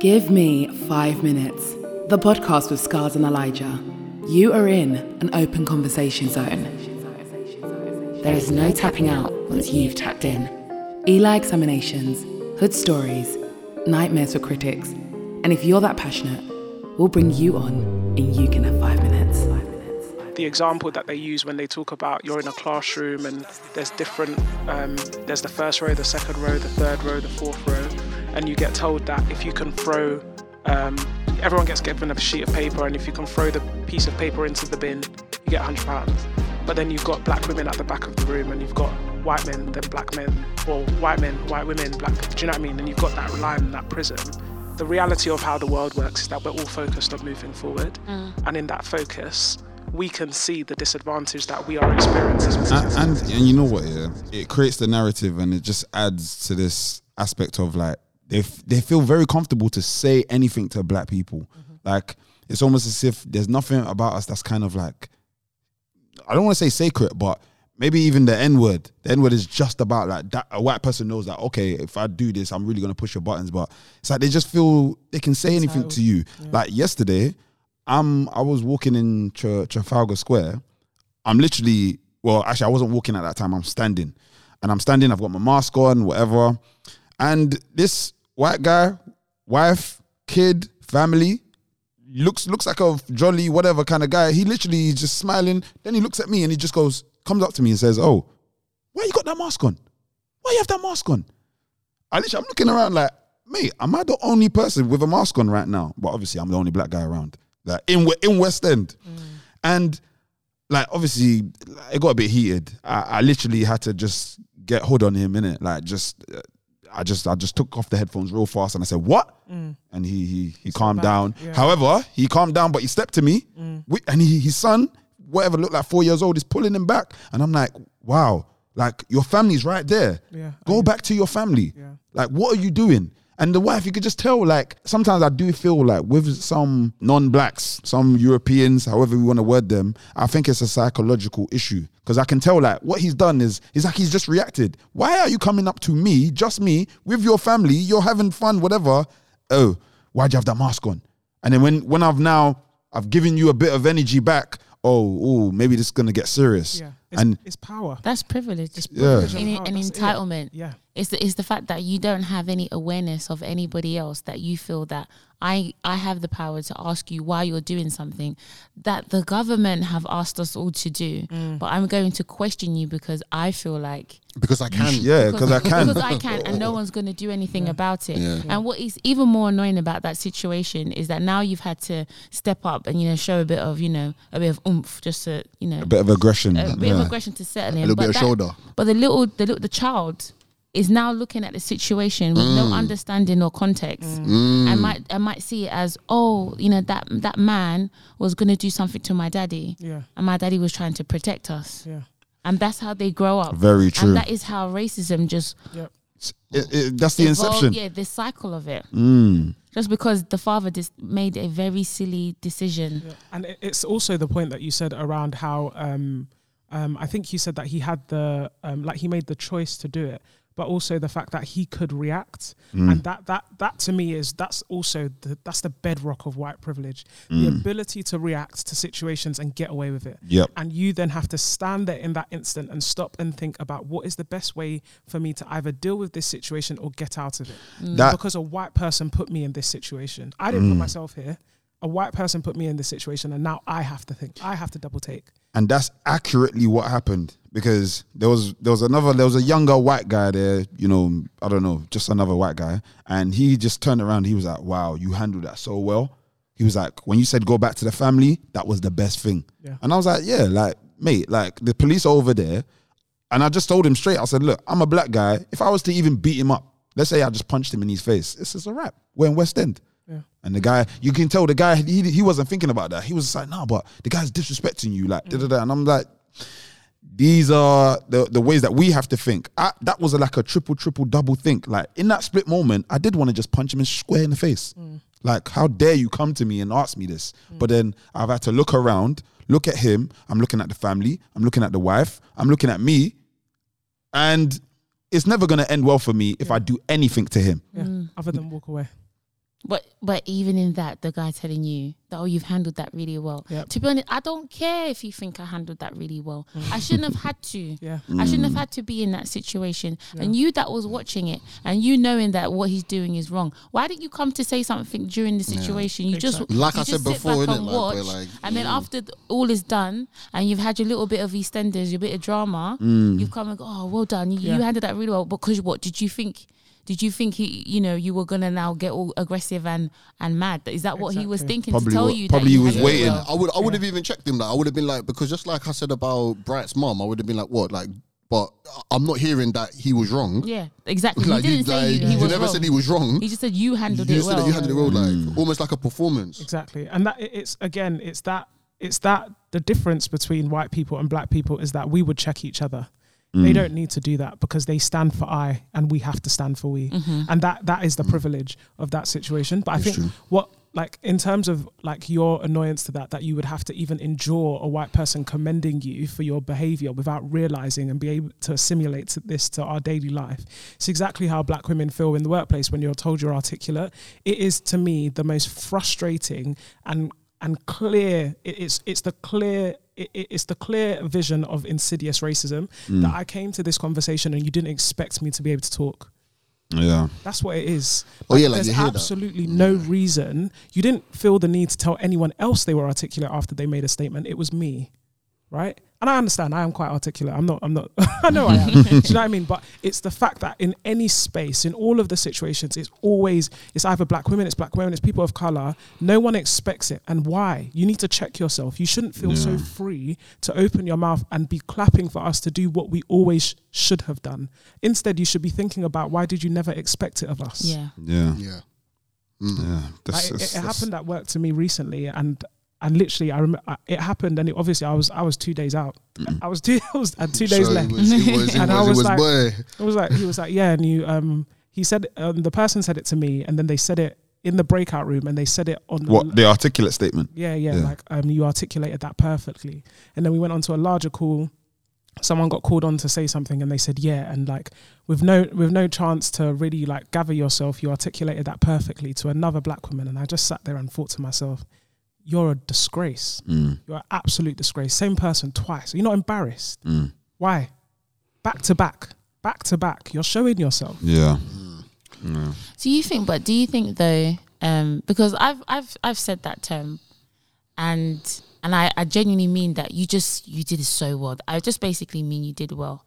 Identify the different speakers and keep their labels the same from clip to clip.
Speaker 1: Give me five minutes. The podcast with Scars and Elijah. You are in an open conversation zone. There is no tapping out once you've tapped in. Eli examinations, hood stories, nightmares for critics. And if you're that passionate, we'll bring you on and you can have five minutes.
Speaker 2: the example that they use when they talk about you're in a classroom and there's different um, there's the first row the second row the third row the fourth row and you get told that if you can throw um, everyone gets given a sheet of paper and if you can throw the piece of paper into the bin you get 100 pounds. But then you've got black women at the back of the room and you've got white men then black men or white men white women black do you know what i mean? And you've got that line that prism the reality of how the world works is that we're all focused on moving forward. And in that focus we can see the disadvantage that we are experiencing.
Speaker 3: and, and and you know what? Yeah, it creates the narrative, and it just adds to this aspect of like they f- they feel very comfortable to say anything to black people. Mm-hmm. Like it's almost as if there's nothing about us that's kind of like I don't want to say sacred, but maybe even the N word. The N word is just about like that. A white person knows that okay, if I do this, I'm really gonna push your buttons. But it's like they just feel they can say anything to you. Like yesterday, I'm I was walking in Tra- Trafalgar Square. I'm literally well, actually, I wasn't walking at that time. I'm standing, and I'm standing. I've got my mask on, whatever. And this white guy, wife, kid, family, looks looks like a jolly whatever kind of guy. He literally is just smiling. Then he looks at me and he just goes, comes up to me and says, "Oh, why you got that mask on? Why you have that mask on?" I literally, I'm looking around like, mate, am I the only person with a mask on right now? But obviously, I'm the only black guy around. Like in in West End, and like obviously, it got a bit heated. I, I literally had to just get hood on him in it. Like just, uh, I just, I just took off the headphones real fast and I said, "What?" And he he he calmed
Speaker 4: back,
Speaker 3: down.
Speaker 4: yeah.
Speaker 3: However, he calmed down, but he stepped to me, wi- and he, his son, whatever looked like four years old, is pulling him back, and I'm like, "Wow." Like your family's right there.
Speaker 4: Yeah,
Speaker 3: Go back to your family.
Speaker 4: Yeah.
Speaker 3: Like, what are you doing? And the wife, you could just tell, like, sometimes I do feel like with some non blacks, some Europeans, however we want to word them, I think it's a psychological issue. Because I can tell, like, what he's done is, he's like, he's just reacted. Why are you coming up to me, just me, with your family? You're having fun, whatever. Oh, why'd you have that mask on? And then when, when I've now, I've given you a bit of energy back, oh, oh, maybe this is going to get serious.
Speaker 4: Yeah, it's,
Speaker 3: And
Speaker 4: it's power.
Speaker 5: That's privilege. It's
Speaker 3: Yeah.
Speaker 5: privilege and,
Speaker 4: That's
Speaker 5: an
Speaker 4: it.
Speaker 5: entitlement.
Speaker 4: Yeah.
Speaker 5: It's the, it's the fact that you don't have any awareness of anybody else that you feel that I I have the power to ask you why you're doing something that the government have asked us all to do, mm. but I'm going to question you because I feel like
Speaker 6: because I can.
Speaker 3: yeah, because I can.
Speaker 5: because I can, and no one's going to do anything about it.
Speaker 6: Yeah.
Speaker 5: And what is even more annoying about that situation is that now you've had to step up and you know show a bit of you know a bit of oomph just to you know
Speaker 3: a bit of aggression.
Speaker 5: a bit of
Speaker 3: yeah.
Speaker 5: aggression to settle in.
Speaker 6: little
Speaker 5: but
Speaker 6: bit of
Speaker 5: that-
Speaker 6: shoulder.
Speaker 5: But the little, the little, the child is now looking at the situation with no understanding or context, and might I might see it as, oh, you know that that man was going to do something to my daddy,
Speaker 4: Yeah.
Speaker 5: and my daddy was trying to protect us,
Speaker 4: Yeah.
Speaker 5: and that's how they grow up.
Speaker 3: Very true.
Speaker 5: And that is how racism just
Speaker 4: Yep.
Speaker 3: It- it- that's the
Speaker 5: evolved-
Speaker 3: inception.
Speaker 5: Yeah, this cycle of it.
Speaker 3: Mm.
Speaker 5: Just because the father just made a very silly decision.
Speaker 4: Yeah. And it's also the point that you said around how um, um, I think you said that he had the um, like he made the choice to do it, but also the fact that he could react, and that that that to me is that's also the, that's the bedrock of white privilege, the ability to react to situations and get away with it.
Speaker 3: Yep.
Speaker 4: And you then have to stand there in that instant and stop and think about what is the best way for me to either deal with this situation or get out of it.
Speaker 3: That-
Speaker 4: because a white person put me in this situation. I didn't put myself here. A white person put me in this situation, and now I have to think. I have to double take.
Speaker 3: and that's accurately what happened because there was there was another there was a younger white guy there you know i don't know just another white guy and he just turned around he was like wow you handled that so well he was like when you said go back to the family that was the best thing
Speaker 4: Yeah.
Speaker 3: and i was like yeah like mate like the police are over there and i just told him straight i said look i'm a black guy if i was to even beat him up let's say i just punched him in his face this is a rap we're in west end
Speaker 4: Yeah.
Speaker 3: and the guy, you can tell the guy, he, he wasn't thinking about that. He was just like, no, but the guy's disrespecting you, like, da da da. And I'm like, these are the, the ways that we have to think. I, that was a, like a triple, triple, double think. Like in that split moment, I did want to just punch him in square in the face. Mm. Like, how dare you come to me and ask me this? Mm. But then I've had to look around, look at him. I'm looking at the family. I'm looking at the wife. I'm looking at me. And it's never going to end well for me if I do anything to him.
Speaker 4: Yeah. Mm. Other than walk away.
Speaker 5: But but even in that, the guy telling you that oh you've handled that really well.
Speaker 4: Yep.
Speaker 5: To be honest, I don't care if you think I handled that really well. I shouldn't have had to.
Speaker 4: Yeah.
Speaker 5: I shouldn't have had to be in that situation. And you that was watching it and you knowing that what he's doing is wrong. Why didn't you come to say something during the situation? You just
Speaker 6: Like
Speaker 5: you
Speaker 6: I
Speaker 5: just
Speaker 6: said
Speaker 5: sit
Speaker 6: before,
Speaker 5: back and
Speaker 6: Like,
Speaker 5: watch,
Speaker 6: like,
Speaker 5: and then
Speaker 6: mm.
Speaker 5: after th- all is done and you've had your little bit of EastEnders, your bit of drama,
Speaker 3: Mm.
Speaker 5: you've come and go, oh well done. You,
Speaker 4: Yeah.
Speaker 5: you handled that really well. Because what did you think? Did you think he, you know, you were gonna now get all aggressive and and mad? Is that what he was thinking
Speaker 3: Probably
Speaker 5: to tell
Speaker 3: what-
Speaker 5: you?
Speaker 3: probably
Speaker 5: that
Speaker 3: he was waiting.
Speaker 5: well?
Speaker 6: I would I would have even checked him. Like I would have been like because just like I said about Bright's mom, I would have been like, what like. But I'm not hearing that he was wrong.
Speaker 5: Yeah, exactly.
Speaker 6: Like,
Speaker 5: he didn't say
Speaker 6: like,
Speaker 5: he, he
Speaker 6: you
Speaker 5: was
Speaker 6: never
Speaker 5: wrong.
Speaker 6: said he was wrong.
Speaker 5: He just said you handled
Speaker 6: you
Speaker 5: it
Speaker 6: said
Speaker 5: well.
Speaker 6: that you handled it well, like
Speaker 3: Mm.
Speaker 6: almost like a performance.
Speaker 4: Exactly, and that it's again, it's that it's that the difference between white people and black people is that we would check each other. They mm. don't need to do that because they stand for I, and we have to stand for we, mm-hmm. and that that is the mm. privilege of that situation. But I think what like in terms of like your annoyance to that that you would have to even endure a white person commending you for your behavior without realizing and be able to assimilate to this to our daily life it's exactly how black women feel in the workplace when you're told you're articulate. It is to me the most frustrating and and clear it- it's it's the clear it- it- it's the clear vision of insidious racism hmm. that I came to this conversation and you didn't expect me to be able to talk
Speaker 3: Yeah.
Speaker 4: that's what it is.
Speaker 6: Oh, yeah, like
Speaker 4: there's
Speaker 6: hear that.
Speaker 4: absolutely no reason. You didn't feel the need to tell anyone else they were articulate after they made a statement. It was me, right? And I understand I am quite articulate. I'm not. I'm not. I know I am. Do you know what I mean? But it's the fact that in any space, in all of the situations, it's always it's either black women, it's black women, it's people of color. No one expects it, and why? You need to check yourself. You shouldn't feel so free to open your mouth and be clapping for us to do what we always should have done. Instead, you should be thinking about why did you never expect it of us?
Speaker 5: Yeah.
Speaker 3: Yeah.
Speaker 6: Yeah.
Speaker 3: Yeah. Mm.
Speaker 4: Like,
Speaker 3: That's,
Speaker 4: it, it
Speaker 3: that's-
Speaker 4: happened at work to me recently, and and literally, I remember it happened, and it, obviously, I was I was two days out. I was two. I was had two days
Speaker 6: So
Speaker 4: left.
Speaker 6: Was, was,
Speaker 4: And I
Speaker 6: was, it
Speaker 4: was
Speaker 6: was
Speaker 4: like-
Speaker 6: boy.
Speaker 4: It was like he was like, yeah, and you um he said um, the person said it to me, and then they said it in the breakout room, and they said it on the
Speaker 3: What the articulate statement?
Speaker 4: yeah, yeah,
Speaker 3: Yeah.
Speaker 4: like um, you articulated that perfectly. And then we went on to a larger call. Someone got called on to say something, and they said, "Yeah," and like with no with no chance to really like gather yourself, you articulated that perfectly to another black woman. And I just sat there and thought to myself, "You're a disgrace.
Speaker 3: Mm,
Speaker 4: You're an absolute disgrace. Same person twice. You're not embarrassed.
Speaker 3: mm,
Speaker 4: Why? Back to back, back to back. You're showing yourself.
Speaker 3: yeah. Yeah.
Speaker 5: Do you think? But do you think though? Um, because I've I've I've said that term, and and I, I genuinely mean that you just you did so well. I just basically mean you did well,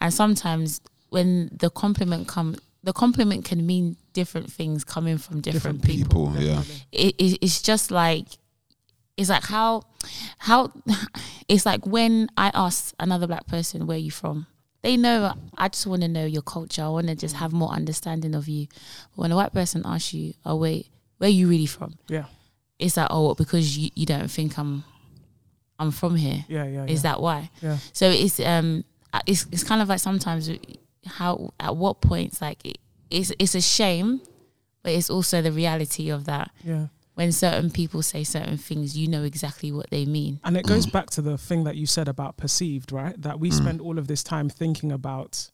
Speaker 5: and sometimes when the compliment come, the compliment can mean different things coming from different, people.
Speaker 3: People. Yeah.
Speaker 5: It, it, it's just like it's like how how it's like when I ask another black person where you from. They know I just want to know your culture. I want to just have more understanding of you. But when a white person asks you, "Oh wait, where are you really from?"
Speaker 4: Yeah,
Speaker 5: It's like, "Oh, because you, you don't think I'm I'm from here."
Speaker 4: yeah, yeah.
Speaker 5: Is
Speaker 4: yeah.
Speaker 5: that why?
Speaker 4: Yeah.
Speaker 5: So it's um it's it's kind of like sometimes how at what points like it, it's it's a shame, but it's also the reality of that
Speaker 4: yeah?
Speaker 5: When certain people say certain things, you know exactly what they mean.
Speaker 4: And it goes mm. back to the thing that you said about perceived, right? That we mm. spend all of this time thinking about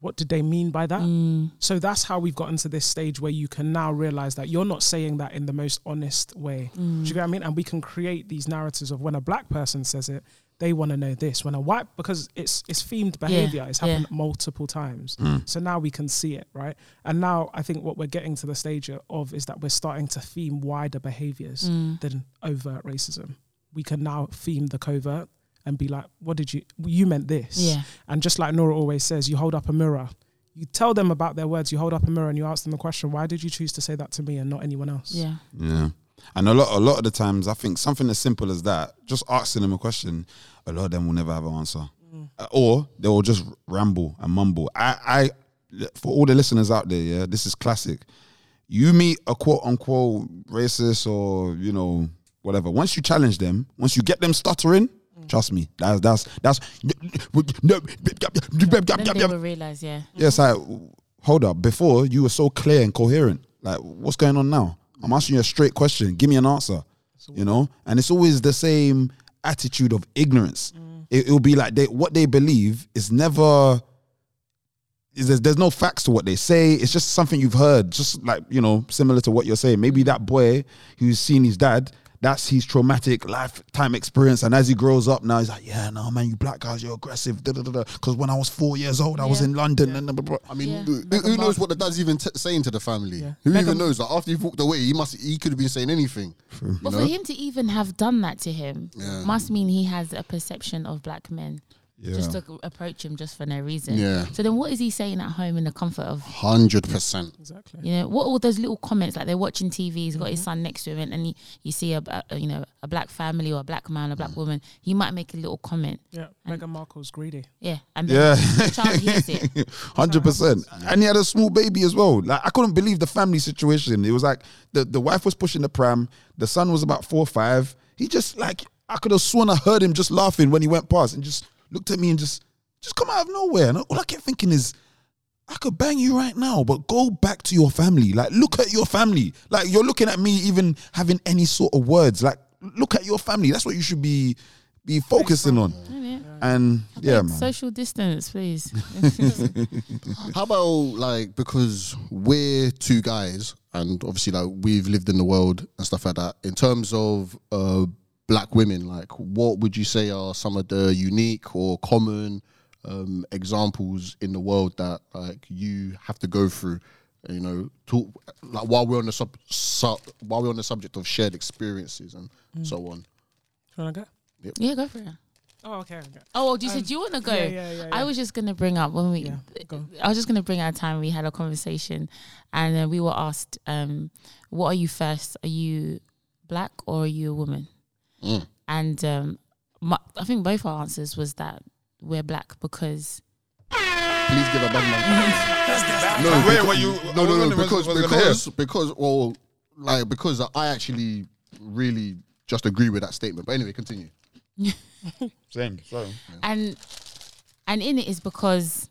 Speaker 4: what did they mean by that?
Speaker 5: Mm,
Speaker 4: So that's how we've gotten to this stage where you can now realize that you're not saying that in the most honest way. Do you mm. get what I mean? And we can create these narratives of when a black person says it, they want to know this. When a white, because it's it's themed behavior, it's happened multiple times. Hmm. So now we can see it, right? And now I think what we're getting to the stage of is that we're starting to theme wider behaviors hmm. than overt racism. We can now theme the covert and be like, what did you, you meant this.
Speaker 5: Yeah.
Speaker 4: And just like Nora always says, you hold up a mirror. You tell them about their words. You hold up a mirror and you ask them the question, why did you choose to say that to me and not anyone else?
Speaker 5: yeah.
Speaker 3: Yeah. And a lot, a lot of the times, I think something as simple as that, just asking them a question, a lot of them will never have an answer, Uh, or they will just ramble and mumble. I, I, for all the listeners out there, yeah, this is classic. You meet a quote unquote racist or you know whatever. Once you challenge them, once you get them stuttering, trust me, that's that's that's.
Speaker 5: Then they will realize, yeah.
Speaker 3: Yes, I hold up. Before you were so clear and coherent. Like, what's going on now? I'm asking you a straight question. Give me an answer. You know, and it's always the same attitude of ignorance. Mm. It, will be like they what they believe is never. is there's, there's no facts to what they say. It's just something you've heard, just like you know, similar to what you're saying. Maybe mm. that boy who's seen his dad, that's his traumatic lifetime experience, and as he grows up now, he's like, yeah, no man, you black guys, you're aggressive. Because when I was four years old, I was in London, and blah, blah, blah.
Speaker 6: I mean,
Speaker 5: Yeah.
Speaker 6: who, who knows what the dad's even t- saying to the family?
Speaker 4: Yeah.
Speaker 6: Who
Speaker 4: Meghan-
Speaker 6: even knows? Like after he walked away, he must he could have been saying anything. You
Speaker 5: But
Speaker 6: know?
Speaker 5: for him to even have done that to him
Speaker 6: Yeah.
Speaker 5: must mean he has a perception of black men.
Speaker 3: Yeah.
Speaker 5: Just to approach him just for no reason.
Speaker 6: Yeah.
Speaker 5: So then what is he saying at home in the comfort of
Speaker 6: Hundred percent.
Speaker 4: Exactly.
Speaker 5: you know, what all those little comments like they're watching TV, he's got his
Speaker 6: Mm-hmm.
Speaker 5: son next to him, and, and he, you see a, a you know a black family or a black man, or a black woman, he might make a little comment,
Speaker 4: Yeah. Meghan Markle's greedy.
Speaker 5: yeah, and
Speaker 3: Yeah.
Speaker 5: the child hears it.
Speaker 3: Hundred percent, and he had a small baby as well. Like I couldn't believe the family situation. It was like the the wife was pushing the pram, the son was about four or five. He just like I could have sworn I heard him just laughing when he went past, and just looked at me and just just come out of nowhere. And all I kept thinking is, I could bang you right now, but go back to your family. Like look at your family. Like you're looking at me even having any sort of words. Like look at your family. That's what you should be be focusing on. And yeah, man.
Speaker 5: Social distance, please.
Speaker 6: How about like because we're two guys and obviously like we've lived in the world and stuff like that. In terms of uh, black women, like what would you say are some of the unique or common um, examples in the world that like you have to go through? You know, talk like while we're on the sub, sub while we're on the subject of shared experiences and so on.
Speaker 4: You wanna go?
Speaker 5: yeah, go for it.
Speaker 4: Oh, okay. okay.
Speaker 5: Oh, you said you want to go?
Speaker 4: yeah, yeah, yeah,
Speaker 5: I was just gonna bring up when we.
Speaker 4: Yeah, go.
Speaker 5: I was just gonna bring out time we had a conversation, and uh, we were asked, um, "What are you first? Are you black or are you a woman?"
Speaker 6: Mm.
Speaker 5: And um, my, I think both our answers was that we're black because
Speaker 6: Please give a bad man. no,
Speaker 3: Wait,
Speaker 6: becau-
Speaker 3: you-
Speaker 6: no,
Speaker 3: I
Speaker 6: no, no, because because because well, like because I actually really just agree with that statement. But anyway, continue.
Speaker 3: Same. So
Speaker 5: and and in it is because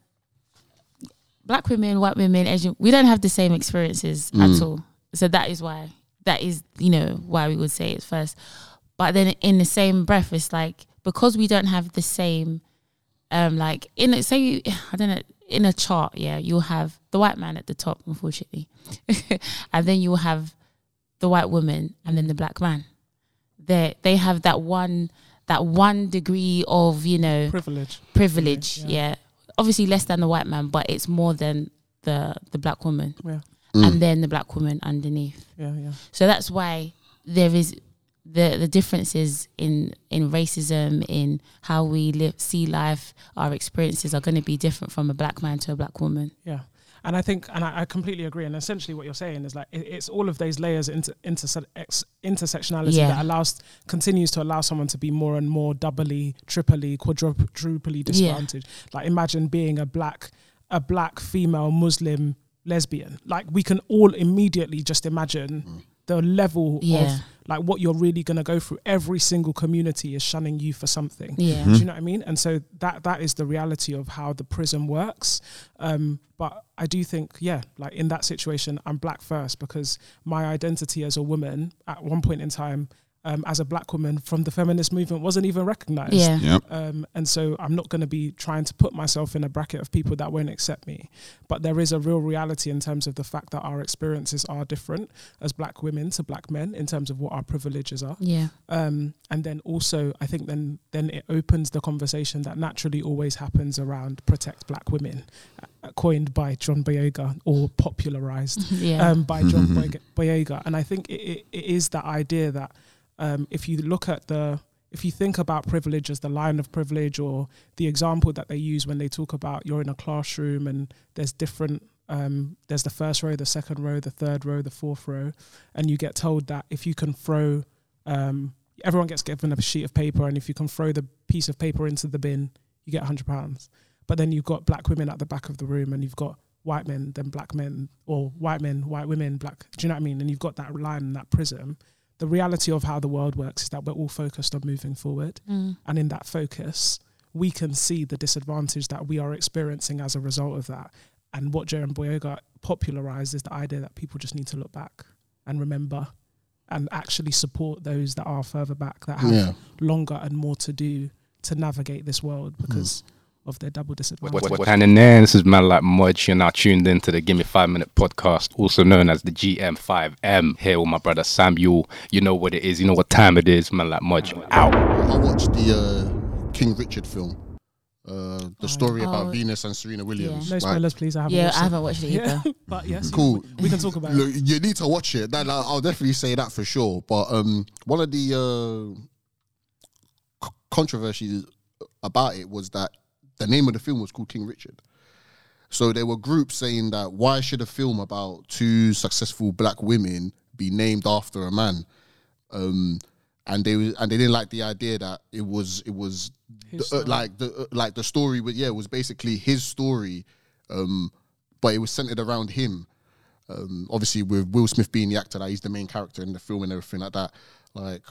Speaker 5: black women, white women, Asian, we don't have the same experiences at all. So that is why that is you know why we would say it first. But then in the same breath, it's like because we don't have the same, um, like in a, say you, I don't know in a chart, yeah, you'll have the white man at the top, unfortunately, and then you'll have the white woman and then the black man. They they have that one that one degree of you know
Speaker 4: Privilege.
Speaker 5: privilege.
Speaker 4: Yeah.
Speaker 5: Yeah. obviously less than the white man, but it's more than the the black woman,
Speaker 4: Yeah.
Speaker 5: and then the black woman underneath.
Speaker 4: Yeah. Yeah.
Speaker 5: So that's why there is the the differences in in racism, in how we live, see life, our experiences are going to be different from a black man to a black woman.
Speaker 4: Yeah. And I think, and I, I completely agree. And essentially, what you're saying is like it, it's all of those layers into inter, ex, intersectionality
Speaker 5: Yeah.
Speaker 4: that allows continues to allow someone to be more and more doubly, triply, quadruply disadvantaged. Like imagine being a black, a black female Muslim lesbian. Like we can all immediately just imagine mm. The level
Speaker 5: Yeah.
Speaker 4: of like what you're really going to go through. Every single community is shunning you for something.
Speaker 5: Yeah.
Speaker 4: Do you know what I mean? And so that that is the reality of how the prison works. Um, but I do think, yeah, like in that situation, I'm black first because my identity as a woman at one point in time, um, as a black woman from the feminist movement, wasn't even recognized.
Speaker 5: Yeah.
Speaker 3: Yep.
Speaker 4: Um, and so I'm not going to be trying to put myself in a bracket of people that won't accept me. But there is a real reality in terms of the fact that our experiences are different as black women to black men in terms of what our privileges are
Speaker 5: Yeah.
Speaker 4: um, and then also I think then then it opens the conversation that naturally always happens around protect black women, uh, coined by John Boyega or popularized
Speaker 5: Yeah.
Speaker 4: um, by John Boyega, Boyega. And I think it, it, it is that idea that um, if you look at the if you think about privilege as the line of privilege or the example that they use when they talk about you're in a classroom and there's different um, there's the first row, the second row, the third row, the fourth row, and you get told that if you can throw, um, everyone gets given a sheet of paper, and if you can throw the piece of paper into the bin, you get hundred pounds. But then you've got black women at the back of the room, and you've got white men, then black men, or white men, white women, black. Do you know what I mean? And you've got that line that prism. The reality of how the world works is that we're all focused on moving forward,
Speaker 5: Mm.
Speaker 4: and in that focus, we can see the disadvantage that we are experiencing as a result of that. And what Jeremy Boyega popularized is the idea that people just need to look back and remember and actually support those that are further back that have
Speaker 6: Yeah.
Speaker 4: longer and more to do to navigate this world because of their double
Speaker 7: What,
Speaker 4: disadvantage.
Speaker 7: what, what happening there? This is man like Mudge. You're now tuned into the Give Me Five Minute podcast, also known as the GM5M. Here with my brother Samuel. You know what it is. You know what time it is. Man like Mudge. Out.
Speaker 6: I watched the uh, King Richard film, uh, the story about
Speaker 5: Oh.
Speaker 6: Venus and Serena Williams.
Speaker 4: No
Speaker 6: Like,
Speaker 4: spoilers, please. I haven't
Speaker 5: Yeah,
Speaker 4: watched
Speaker 5: I
Speaker 4: it.
Speaker 5: haven't watched it either.
Speaker 4: but yes,
Speaker 6: Cool.
Speaker 4: We, we can talk about
Speaker 6: Look,
Speaker 4: it.
Speaker 6: you need to watch it. That like, I'll definitely say that for sure. But um, one of the uh, c- controversies about it was that the name of the film was called King Richard. So there were groups saying that why should a film about two successful black women be named after a man? Um, and they and they didn't like the idea that it was it was the, uh, like the uh, like the story was yeah it was basically his story, um, but it was centered around him um, obviously with Will Smith being the actor that he's the main character in the film and everything like that. Like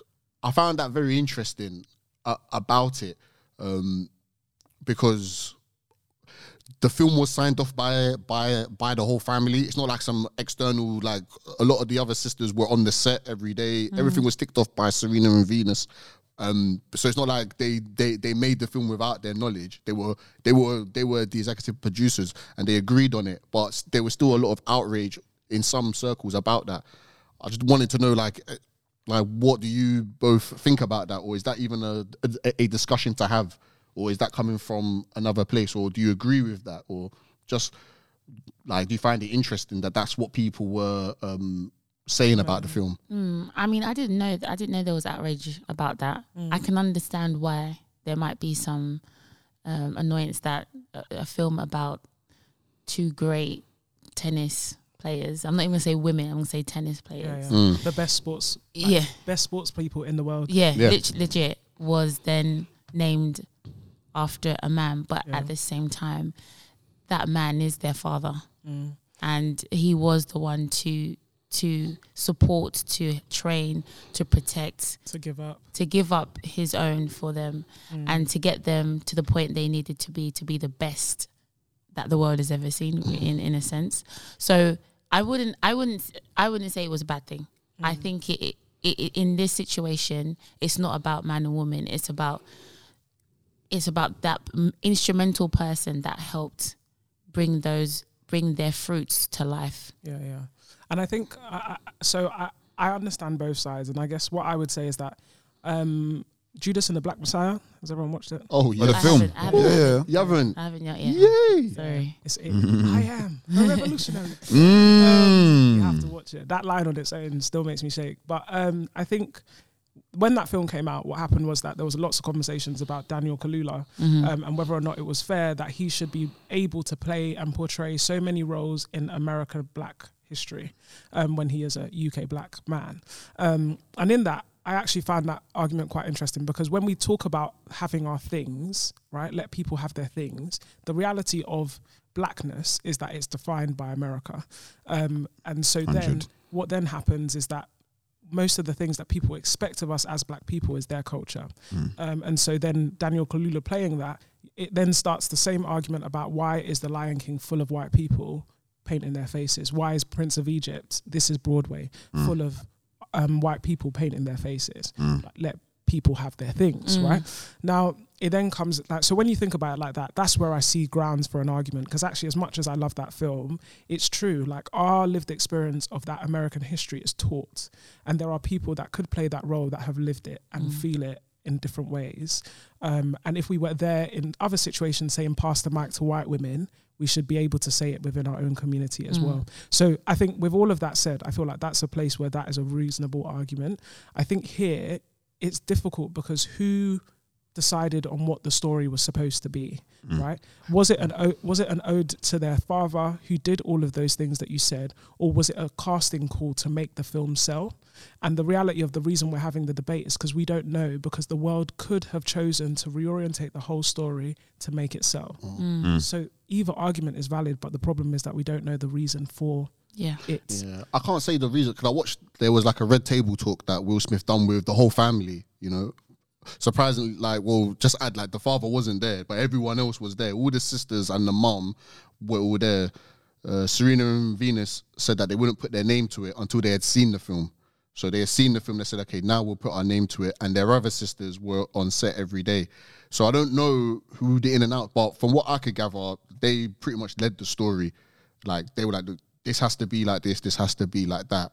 Speaker 6: I found that very interesting uh, about it um, because the film was signed off by by by the whole family. It's not like some external like a lot of the other sisters were on the set every day. Everything was ticked off by Serena and Venus. Um, so it's not like they, they they made the film without their knowledge. They were they were they were the executive producers and they agreed on it. But there was still a lot of outrage in some circles about that. I just wanted to know like eh, like what do you both think about that, or is that even a a, a discussion to have, or is that coming from another place, or do you agree with that, or just like do you find it interesting that that's what people were um, saying about the film?
Speaker 5: Mm, I mean, I didn't know. I didn't know there was outrage about that. I can understand why there might be some um, annoyance that a, a film about two great tennis players. I'm not even gonna say women. I'm gonna say tennis
Speaker 4: Yeah,
Speaker 5: players.
Speaker 4: yeah. The best sports,
Speaker 5: Yeah,
Speaker 4: best sports people in the world.
Speaker 5: yeah,
Speaker 6: Yeah.
Speaker 5: leg- legit was then named after a man, but
Speaker 4: Yeah.
Speaker 5: at the same time, that man is their father, mm. and he was the one to to support, to train, to protect,
Speaker 4: To give up.
Speaker 5: to give up his own for them, mm. and to get them to the point they needed to be to be the best that the world has ever seen in in a sense. So I wouldn't I wouldn't I wouldn't say it was a bad thing. I mm. think it, it, it in this situation it's not about man and woman. It's about it's about that instrumental person that helped bring those bring their fruits to life.
Speaker 4: Yeah, yeah. And I think I, I, so. I I understand both sides, and I guess what I would say is that um, Judas and the Black Messiah. Has everyone watched it?
Speaker 6: Oh
Speaker 3: Oh,
Speaker 6: yeah,
Speaker 3: the
Speaker 5: I
Speaker 3: film.
Speaker 5: haven't- I haven't-
Speaker 3: Yeah.
Speaker 6: you haven't.
Speaker 5: I haven't yet. yet.
Speaker 6: Yay!
Speaker 5: Sorry.
Speaker 4: It's it, I am a revolutionary.
Speaker 3: Mm.
Speaker 4: Um, you have to watch it. That line on its own still makes me shake. But um, I think when that film came out, what happened was that there was lots of conversations about Daniel Kaluuya um, and whether or not it was fair that he should be able to play and portray so many roles in American Black history um, when he is a UK Black man. Um, and in that, I actually found that argument quite interesting because when we talk about having our things, right, let people have their things, the reality of blackness is that it's defined by America. Um, and so then what then happens is that most of the things that people expect of us as black people is their culture. Um, and so then Daniel Kaluuya playing that, it then starts the same argument about why is the Lion King full of white people painting their faces? Why is Prince of Egypt, this is Broadway, full of um, white people painting their faces? Like, let people have their things, right? Now, it then comes like so when you think about it like that, that's where I see grounds for an argument. Because actually, as much as I love that film, it's true. Like our lived experience of that American history is taught, and there are people that could play that role that have lived it and feel it in different ways. Um, and if we were there in other situations, saying pass the mic to white women, we should be able to say it within our own community as well. So I think with all of that said, I feel like that's a place where that is a reasonable argument. I think here it's difficult because who decided on what the story was supposed to be, mm. right? Was it an o- was it an ode to their father who did all of those things that you said, or was it a casting call to make the film sell? And the reality of the reason we're having the debate is because we don't know because the world could have chosen to reorientate the whole story to make it sell. Mm. Mm. So either argument is valid, but the problem is that we don't know the reason for
Speaker 5: Yeah.
Speaker 4: it.
Speaker 6: Yeah, I can't say the reason because I watched. There was like a red table talk that Will Smith done with the whole family. You know, surprisingly, like well, just add like the father wasn't there, but everyone else was there. All the sisters and the mom were all there. Uh, Serena and Venus said that they wouldn't put their name to it until they had seen the film. So they had seen the film. They said, okay, now we'll put our name to it. And their other sisters were on set every day. So I don't know who the in and out, but from what I could gather, they pretty much led the story. Like they were like, "Look, this has to be like this. This has to be like that.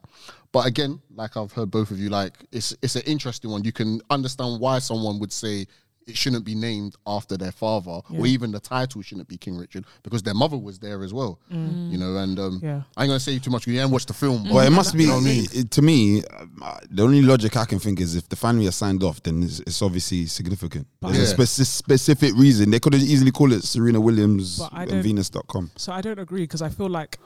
Speaker 6: But again, like I've heard both of you, like it's it's an interesting one. You can understand why someone would say it shouldn't be named after their father, or even the title shouldn't be King Richard because their mother was there as well. You know, and um,
Speaker 4: Yeah.
Speaker 6: I ain't gonna say too much. 'cause You haven't watched the film.
Speaker 3: Well, it must be
Speaker 6: You know I mean?
Speaker 3: it- to me. uh, The only logic I can think is if the family are signed off, then it's, it's obviously significant. There's a
Speaker 6: Yeah.
Speaker 3: speci- specific reason. They could have easily called it Serena Williams and
Speaker 4: don't-
Speaker 3: Venus.com.
Speaker 4: So I don't agree because I feel like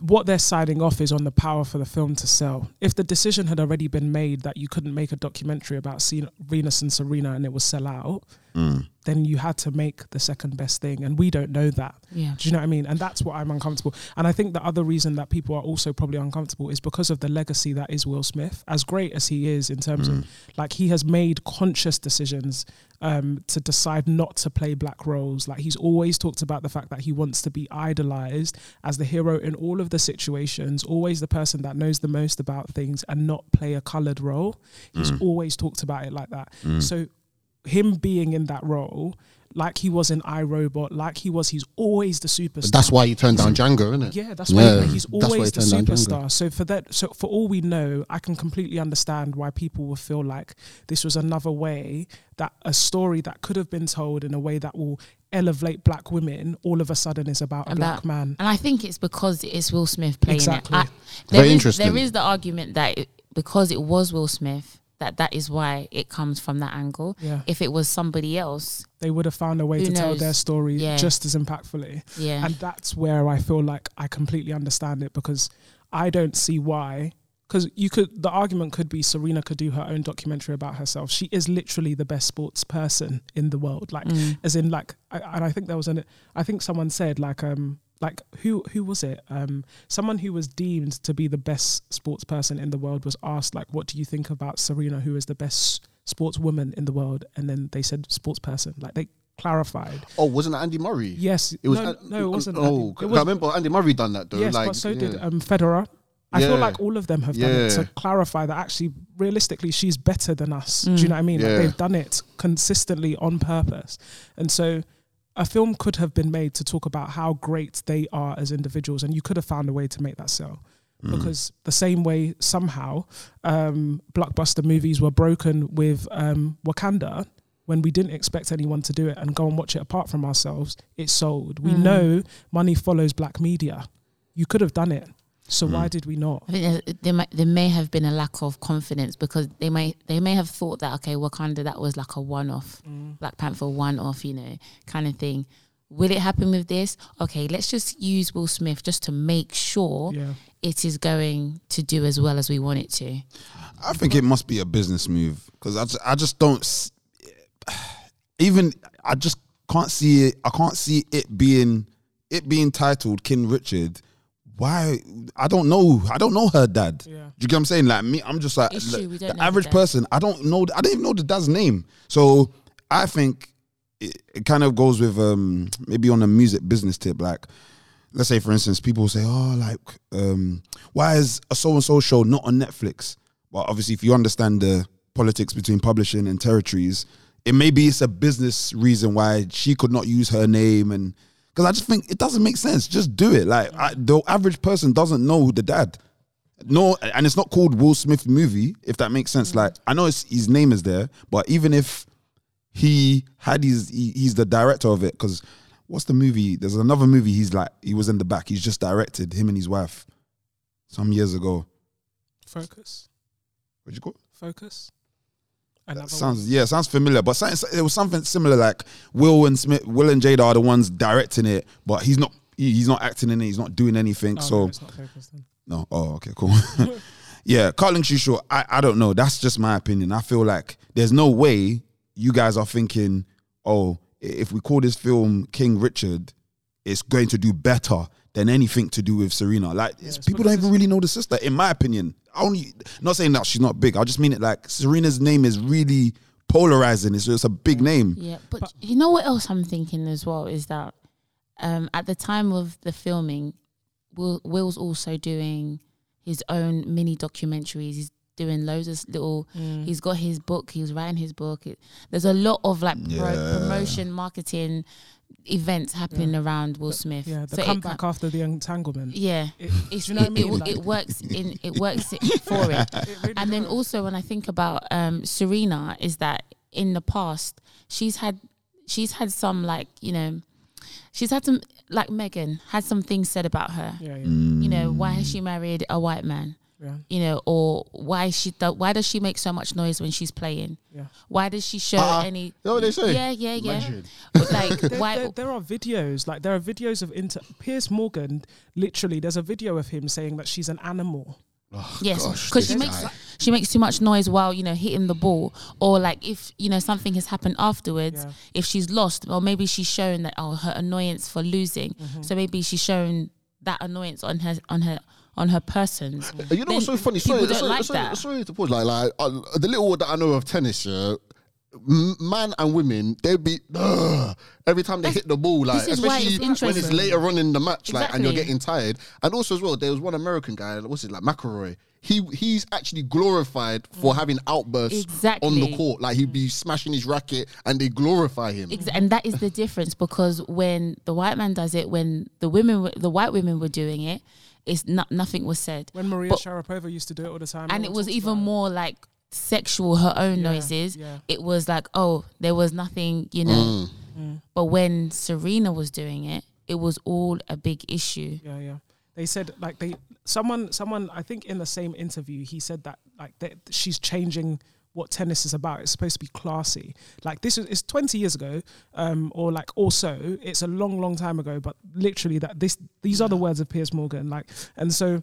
Speaker 4: what they're signing off is on the power for the film to sell. If the decision had already been made that you couldn't make a documentary about Venus and Serena and it would sell out, Mm. then you had to make the second best thing, and we don't know that.
Speaker 5: Yeah.
Speaker 4: Do you know what I mean? And that's what I'm uncomfortable. And I think the other reason that people are also probably uncomfortable is because of the legacy that is Will Smith. As great as he is in terms of mm. like he has made conscious decisions um, to decide not to play black roles. Like he's always talked about the fact that he wants to be idolized as the hero in all of the situations, always the person that knows the most about things and not play a colored role. He's mm. always talked about it like that. So him being in that role, like he was in iRobot, like he was, he's always the superstar.
Speaker 6: But that's why you turned down Django, isn't it?
Speaker 4: Yeah, that's why
Speaker 6: Yeah,
Speaker 4: he's
Speaker 6: that's why
Speaker 4: always
Speaker 6: he
Speaker 4: the
Speaker 6: turned down Django.
Speaker 4: superstar. So for that, so for all we know, I can completely understand why people will feel like this was another way that a story that could have been told in a way that will elevate black women all of a sudden is about a black man.
Speaker 5: And I think it's because it's Will Smith playing
Speaker 4: Exactly.
Speaker 5: it. I, there
Speaker 6: Very
Speaker 5: is-
Speaker 6: interesting.
Speaker 5: There is the argument that it, because it was Will Smith, that that is why it comes from that angle.
Speaker 4: Yeah.
Speaker 5: If it was somebody else,
Speaker 4: They would have found a way to tell their story
Speaker 5: Yeah.
Speaker 4: just as impactfully.
Speaker 5: yeah,
Speaker 4: And that's where I feel like I completely understand it because I don't see why. Because you could, the argument could be Serena could do her own documentary about herself. She is literally the best sports person in the world. Like, as in, like, I, and I think there was an, I think someone said like, um, like who who was it? Um, someone who was deemed to be the best sports person in the world was asked like, what do you think about Serena, who is the best sportswoman in the world? And then they said sports person. Like they clarified.
Speaker 6: Oh, wasn't it Andy Murray?
Speaker 4: Yes,
Speaker 6: It was.
Speaker 4: no,
Speaker 6: An-
Speaker 4: no, it wasn't.
Speaker 6: Oh,
Speaker 4: Andy.
Speaker 6: I
Speaker 4: It was-
Speaker 6: remember Andy Murray done that though.
Speaker 4: Yes,
Speaker 6: like,
Speaker 4: but so did
Speaker 6: yeah.
Speaker 4: um, Federer. I feel like all of them have done it to clarify that actually, realistically, she's better than us. Do you know what I mean? Like they've done it consistently on purpose, and so a film could have been made to talk about how great they are as individuals, and you could have found a way to make that sell. Because the same way somehow um, blockbuster movies were broken with um, Wakanda, when we didn't expect anyone to do it and go and watch it apart from ourselves, it sold. We know money follows black media. You could have done it. So why mm. did we not?
Speaker 5: I think there, there, might, there may have been a lack of confidence because they may they may have thought that okay, Wakanda that was like a one off, mm. Black Panther one off, you know, kind of thing. Will it happen with this? Okay, let's just use Will Smith just to make sure
Speaker 4: Yeah.
Speaker 5: it is going to do as well as we want it to.
Speaker 3: I think it must be a business move because I just, I just don't even I just can't see it. I can't see it being it being titled King Richard. Why? I don't know. I don't know her dad.
Speaker 4: Yeah.
Speaker 3: Do you get what I'm saying? Like me, I'm just like
Speaker 5: It's
Speaker 3: like,
Speaker 5: true,
Speaker 3: the
Speaker 5: know the
Speaker 3: average person. I don't know. I don't even know the dad's name. So I think it, it kind of goes with um maybe on a music business tip. Like let's say for instance, people say, "Oh, like um why is a so and so show not on Netflix?" Well, obviously, if you understand the politics between publishing and territories, it maybe it's a business reason why she could not use her name and because I just think it doesn't make sense. Just do it. Like I, the average person doesn't know who the dad. No, and it's not called Will Smith movie, if that makes sense. Like I know it's, his name is there, but even if he had his, he, he's the director of it. Because what's the movie? There's another movie. He's like he was in the back. He's just directed him and his wife some years ago.
Speaker 4: Focus.
Speaker 3: What'd you call? it?
Speaker 4: Focus. Another
Speaker 3: Sounds yeah, sounds familiar. But it was something similar. Like Will and Smith, Will and Jada are the ones directing it, but he's not. he- He's not acting in it. He's not doing anything.
Speaker 4: Oh,
Speaker 3: so
Speaker 4: no, it's not.
Speaker 3: No. Oh, okay, cool. yeah, Carlin Shusho, I, I don't know. That's just my opinion. I feel like there's no way you guys are thinking, oh, if we call this film King Richard, it's going to do better than anything to do with Serena. Like, it's,
Speaker 4: it's
Speaker 3: people don't even really know the sister, in my opinion. I only, not saying that she's not big. I just mean it like Serena's name is really polarizing. It's, it's a big name.
Speaker 5: Yeah, but, you know what else I'm thinking as well is that um, at the time of the filming, Will, Will's also doing his own mini documentaries. He's doing loads of little.
Speaker 4: Mm.
Speaker 5: He's got his book. He's writing his book. It, there's a lot of like pro- promotion, marketing events happening around Will Smith.
Speaker 4: Yeah, the
Speaker 5: So it
Speaker 4: comeback
Speaker 5: ca-
Speaker 4: after the entanglement.
Speaker 5: yeah,
Speaker 4: It, do you know what I mean?
Speaker 5: it,
Speaker 4: Like-
Speaker 5: it works in it works it for it.
Speaker 4: it really
Speaker 5: and then
Speaker 4: does.
Speaker 5: also when I think about um, Serena, is that in the past she's had she's had some like you know she's had some like Megan had some things said about her.
Speaker 4: yeah, yeah,
Speaker 5: You know why has she married a white man?
Speaker 4: Yeah,
Speaker 5: You know, or why she do, why does she make so much noise when she's playing?
Speaker 4: yeah.
Speaker 5: Why does she show
Speaker 6: Uh-uh.
Speaker 5: any?
Speaker 6: You know what they say?
Speaker 5: Yeah, yeah, yeah. But like
Speaker 4: There,
Speaker 5: why?
Speaker 4: there, there are videos, like there are videos of inter- Piers Morgan. Literally, there's a video of him saying that she's an animal.
Speaker 6: Oh,
Speaker 5: Yes, because she makes
Speaker 6: guy.
Speaker 5: she makes too much noise while you know hitting the ball, or like if you know something has happened afterwards.
Speaker 4: Yeah.
Speaker 5: If she's lost, or maybe she's shown that oh her annoyance for losing,
Speaker 6: Mm-hmm.
Speaker 5: so maybe she's shown that annoyance on her on her on her persons.
Speaker 6: Uh, You know what's so funny?
Speaker 5: people
Speaker 6: Sorry,
Speaker 5: don't
Speaker 6: sorry,
Speaker 5: like
Speaker 6: sorry,
Speaker 5: that.
Speaker 6: sorry to pause. Like, like uh, the little that I know of tennis, yeah, man and women, they'd be every time they hit the ball. Like,
Speaker 5: this is why
Speaker 6: especially
Speaker 5: it's
Speaker 6: when it's later on in the match, like, and you're getting tired. And also as well, there was one American guy. What's it like, McEnroe? He he's actually glorified for having outbursts exactly. on the court. Like he'd be smashing his racket, and they glorify him.
Speaker 5: Ex- and that is the difference because when the white man does it, when the women, the white women were doing it, it's not nothing was said.
Speaker 4: When Maria
Speaker 5: But-
Speaker 4: Sharapova used to do it all the time,
Speaker 5: and it was even
Speaker 4: about
Speaker 5: more like sexual her own
Speaker 4: Yeah,
Speaker 5: noises
Speaker 4: yeah.
Speaker 5: it was like oh there was nothing you know mm. Mm. but when serena was doing it it was all a big issue
Speaker 4: Yeah, yeah. They said like they someone someone I think in the same interview he said that like that she's changing what tennis is about. It's supposed to be classy. Like this is it's 20 years ago, um, or like also it's a long, long time ago. But literally that this these are the words of Piers Morgan. Like and so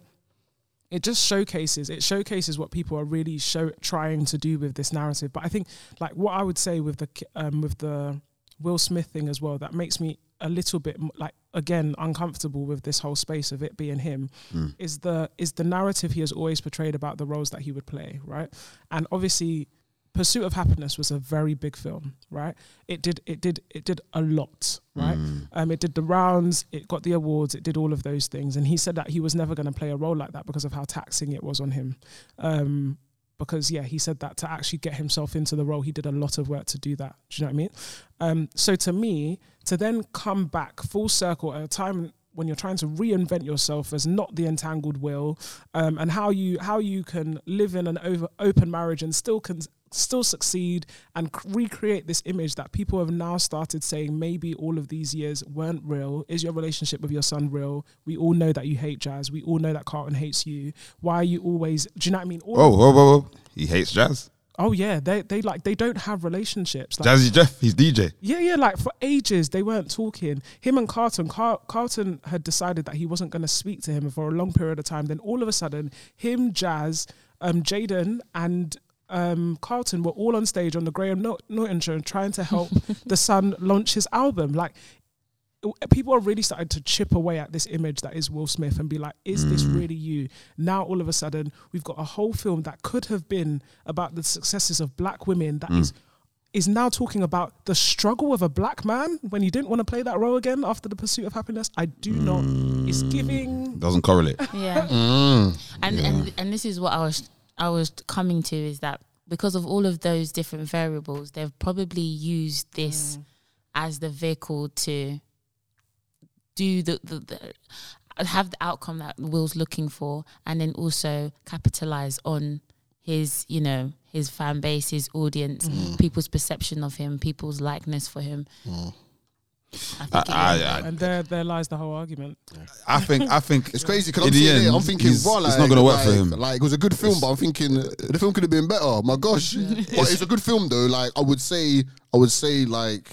Speaker 4: it just showcases it showcases what people are really show trying to do with this narrative. But I think like what I would say with the um, with the Will Smith thing as well that makes me a little bit like again uncomfortable with this whole space of it being him is the is the narrative he has always portrayed about the roles that he would play right and obviously Pursuit of Happiness was a very big film, right? It did, it did, it did a lot, right? Um, it did the rounds, it got the awards, it did all of those things, and he said that he was never going to play a role like that because of how taxing it was on him. Um, because yeah, he said that to actually get himself into the role, he did a lot of work to do that. Do you know what I mean? Um, so to me, to then come back full circle at a time when you're trying to reinvent yourself as not the entangled will, um, and how you how you can live in an over, open marriage and still can still succeed and recreate this image that people have now started saying maybe all of these years weren't real. Is your relationship with your son real? We all know that you hate jazz. We all know that Carlton hates you. Why are you always? Do you know what I mean? All of-
Speaker 3: whoa, whoa, whoa. He hates jazz.
Speaker 4: Oh yeah, they they like they don't have relationships. Like,
Speaker 3: Jazzy Jeff, he's DJ.
Speaker 4: yeah, yeah. Like for ages, they weren't talking. Him and Carlton, Car- Carlton had decided that he wasn't going to speak to him for a long period of time. Then all of a sudden, him, Jazz, um, Jaden, and um, Carlton were all on stage on the Graham Nor- Norton show and trying to help the son launch his album. Like people are really starting to chip away at this image that is Will Smith and be like, is this mm. really you? Now all of a sudden we've got a whole film that could have been about the successes of black women that mm. is is now talking about the struggle of a black man when you didn't want to play that role again after the pursuit of happiness. I do not. Mm. It's giving.
Speaker 3: Doesn't correlate.
Speaker 5: yeah
Speaker 6: Mm.
Speaker 5: and and and this is what i was i was coming to is that because of all of those different variables they've probably used this as the vehicle to do the, the, the have the outcome that will's looking for and then also capitalize on his you know his fan base his audience people's perception of him people's likeness for him I think
Speaker 3: I, I, I,
Speaker 4: And there, there lies the whole argument.
Speaker 3: I think, I think
Speaker 6: It's crazy because
Speaker 3: In
Speaker 6: I'm
Speaker 3: the end,
Speaker 6: I'm thinking,
Speaker 3: he's-
Speaker 6: raw,
Speaker 3: it's not gonna work
Speaker 6: like,
Speaker 3: for him.
Speaker 6: Like it was a good film, but I'm thinking uh, the film could have been better. My gosh, but it's a good film though. Like I would say, I would say like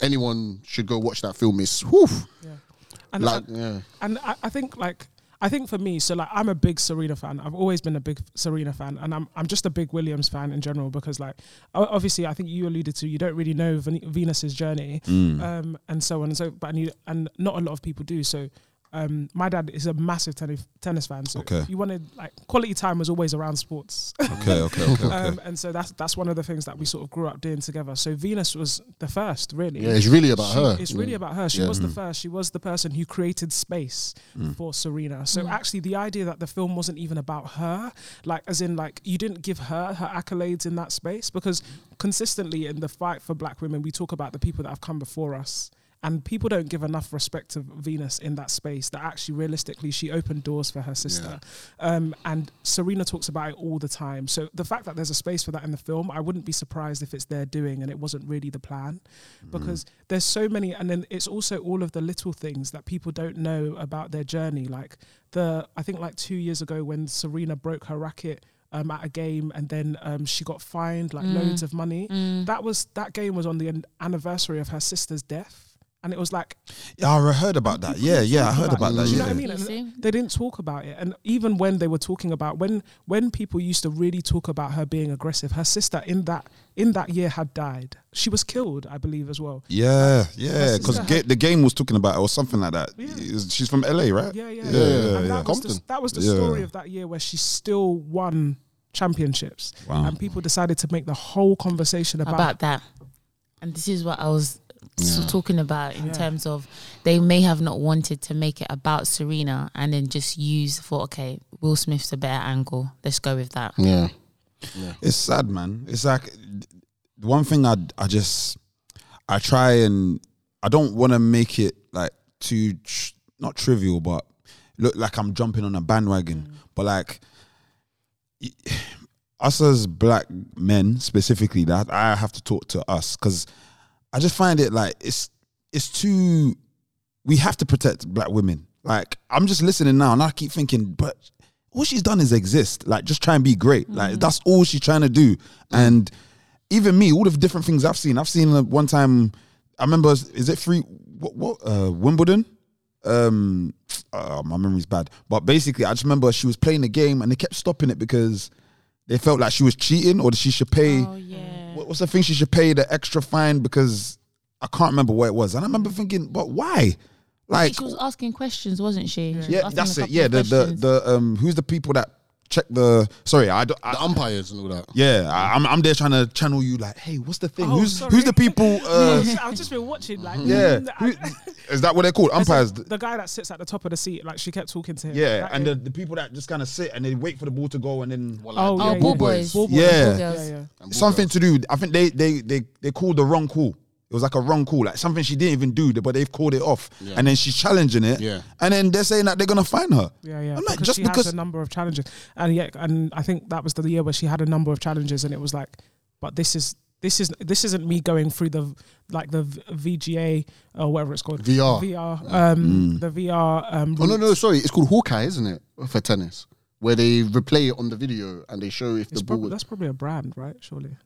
Speaker 6: anyone should go watch that film. It's whew,
Speaker 4: And,
Speaker 6: like
Speaker 4: and,
Speaker 6: yeah.
Speaker 4: and I, I think like I think for me, so like I'm a big Serena fan. I've always been a big Serena fan, and I'm I'm just a big Williams fan in general because like obviously I think you alluded to you don't really know Ven- Venus's journey,
Speaker 3: Mm.
Speaker 4: um, and so on and so. But and you and not a lot of people do. So um, my dad is a massive tennis tennis fan. So
Speaker 3: Okay.
Speaker 4: if you wanted like quality time was always around sports.
Speaker 3: Okay, okay, okay, okay.
Speaker 4: Um, and so that's that's one of the things that we sort of grew up doing together. So Venus was the first, really.
Speaker 6: Yeah, it's really about
Speaker 4: She-
Speaker 6: her.
Speaker 4: It's really
Speaker 6: Yeah.
Speaker 4: about her. She
Speaker 6: Yeah.
Speaker 4: was the first. She was the person who created space for Serena. So actually, the idea that the film wasn't even about her, like as in like you didn't give her her accolades in that space, because consistently in the fight for Black women, we talk about the people that have come before us. And people don't give enough respect to Venus in that space. That actually, realistically, she opened doors for her sister. Um, and Serena talks about it all the time. So the fact that there's a space for that in the film, I wouldn't be surprised if it's their doing and it wasn't really the plan, because there's so many. And then it's also all of the little things that people don't know about their journey. Like the, I think like two years ago when Serena broke her racket. Um, at a game and then um, she got fined like loads of money. That was that game was on the anniversary of her sister's death, and it was like
Speaker 3: Yeah, I heard about that. Yeah, yeah, I heard about that.
Speaker 4: do you know
Speaker 3: Yeah.
Speaker 4: what I mean? And they didn't talk about it, and even when they were talking about when when people used to really talk about her being aggressive, her sister in that in that year had died. She was killed, I believe, as well.
Speaker 3: Yeah, yeah, because ga- the game was talking about it or something like that.
Speaker 4: Yeah.
Speaker 3: She's from LA, right?
Speaker 4: Yeah, yeah,
Speaker 3: yeah,
Speaker 4: yeah.
Speaker 3: yeah,
Speaker 4: and
Speaker 3: yeah.
Speaker 4: that was the, that was the
Speaker 3: Yeah.
Speaker 4: story of that year where she still won championships,
Speaker 3: Wow.
Speaker 4: and people decided to make the whole conversation about,
Speaker 5: about that. And this is what I was so talking about in
Speaker 4: Yeah.
Speaker 5: terms of they may have not wanted to make it about Serena and then just use for okay, Will Smith's a better angle. Let's go with that.
Speaker 6: Yeah.
Speaker 3: It's sad, man. It's like the one thing I I just I try and I don't want to make it like too tr- not trivial, but look like I'm jumping on a bandwagon. Mm. But like y- us as black men specifically, that I have to talk to us because I just find it like it's it's too. We have to protect black women. Like I'm just listening now, and I keep thinking, but all she's done is exist. Like just try and be great. Like that's all she's trying to do. And even me, all the different things I've seen. I've seen uh, one time. I remember. Is it free? What? What? Uh, Wimbledon. Um, uh, my memory's bad, but basically, I just remember she was playing the game and they kept stopping it because they felt like she was cheating or that she should pay.
Speaker 5: Oh yeah.
Speaker 3: What- What's the thing? She should pay the extra fine because I can't remember what it was. And I remember thinking, but why? Like,
Speaker 5: she was asking questions, wasn't she? She was
Speaker 3: yeah, that's it. Yeah, the the the um, who's the people that check the? Sorry, I. I,
Speaker 6: The umpires and all that.
Speaker 3: yeah, I, I'm I'm there trying to channel you. Like, hey, what's the thing?
Speaker 4: Oh,
Speaker 3: who's
Speaker 4: sorry.
Speaker 3: who's the people? Uh,
Speaker 4: I've just been watching, like,
Speaker 3: yeah,
Speaker 4: I-
Speaker 3: is that what they're called?
Speaker 4: It's like
Speaker 3: Umpires.
Speaker 4: the guy that sits at the top of the seat, like she kept talking to him.
Speaker 3: Yeah,
Speaker 4: That
Speaker 3: and the, the people that just kind of sit and they wait for the ball to go and then
Speaker 4: oh,
Speaker 5: Oh,
Speaker 4: yeah,
Speaker 5: ball
Speaker 4: yeah.
Speaker 5: boys.
Speaker 4: Ball boys.
Speaker 3: Yeah.
Speaker 5: Ball
Speaker 4: yeah, yeah.
Speaker 3: something to do. I think they they they they called the wrong call. It was like a wrong call, like something she didn't even do, but they've called it off. And then she's challenging it.
Speaker 6: Yeah.
Speaker 3: And then they're saying that they're gonna fine her.
Speaker 4: Yeah, yeah.
Speaker 3: I'm like,
Speaker 4: because
Speaker 3: just
Speaker 4: she
Speaker 3: because
Speaker 4: has a number of challenges, and yeah, and I think that was the year where she had a number of challenges, and it was like, but this is this is this isn't me going through the like the VGA or whatever it's called
Speaker 6: VR.
Speaker 4: VR um
Speaker 3: Mm.
Speaker 4: the VR um
Speaker 6: Oh no, no, sorry. It's called Hawkeye, isn't it? For tennis, where they replay it on the video and they show if
Speaker 4: It's
Speaker 6: the ball.
Speaker 4: probably, that's probably a brand, right? Surely.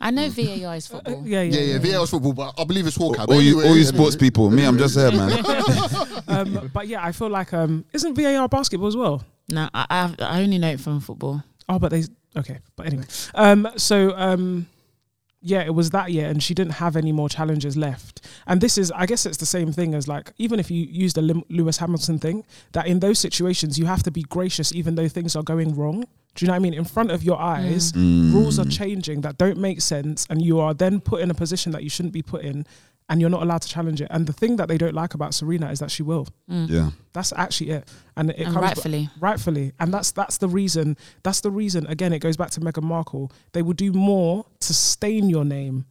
Speaker 5: I know VAR is football.
Speaker 4: yeah, yeah,
Speaker 6: yeah, yeah, VAR is football, but I believe it's Hawkeye. but
Speaker 3: all you all you
Speaker 6: anyway.
Speaker 3: sports people, me, I'm just there, man.
Speaker 4: um, but yeah, I feel like um, isn't VAR basketball as well?
Speaker 5: No, I, I I only know it from football.
Speaker 4: Oh, but they okay. But anyway, um, so um, yeah, it was that year, and she didn't have any more challenges left. And this is, I guess, it's the same thing as like even if you use the Lewis Hamilton thing, that in those situations you have to be gracious, even though things are going wrong. Do you know what I mean? In front of your mm. eyes, mm. rules are changing that don't make sense, and you are then put in a position that you shouldn't be put in, and you're not allowed to challenge it. And the thing that they don't like about Serena is that she will. Mm.
Speaker 3: yeah.
Speaker 4: That's actually it, and it
Speaker 5: And
Speaker 4: comes
Speaker 5: rightfully.
Speaker 4: rightfully, and that's that's the reason. That's the reason. Again, it goes back to Meghan Markle. They will do more to stain your name,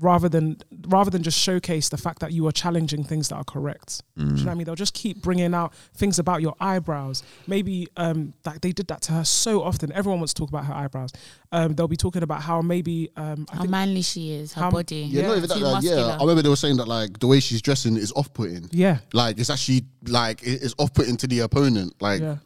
Speaker 4: rather than rather than just showcase the fact that you are challenging things that are correct. Do you know what I mean? They'll just keep bringing out things about your eyebrows. Maybe um, like they did that to her so often. Everyone wants to talk about her eyebrows. Um, they'll be talking about how maybe um, I
Speaker 5: How
Speaker 4: think
Speaker 5: manly she is, her
Speaker 4: How-
Speaker 5: body.
Speaker 6: Yeah, not even that. Like, yeah. I remember they were saying that like the way she's dressing is off-putting.
Speaker 4: yeah,
Speaker 6: Like it's actually like it's off-putting to the opponent. Like
Speaker 4: yeah.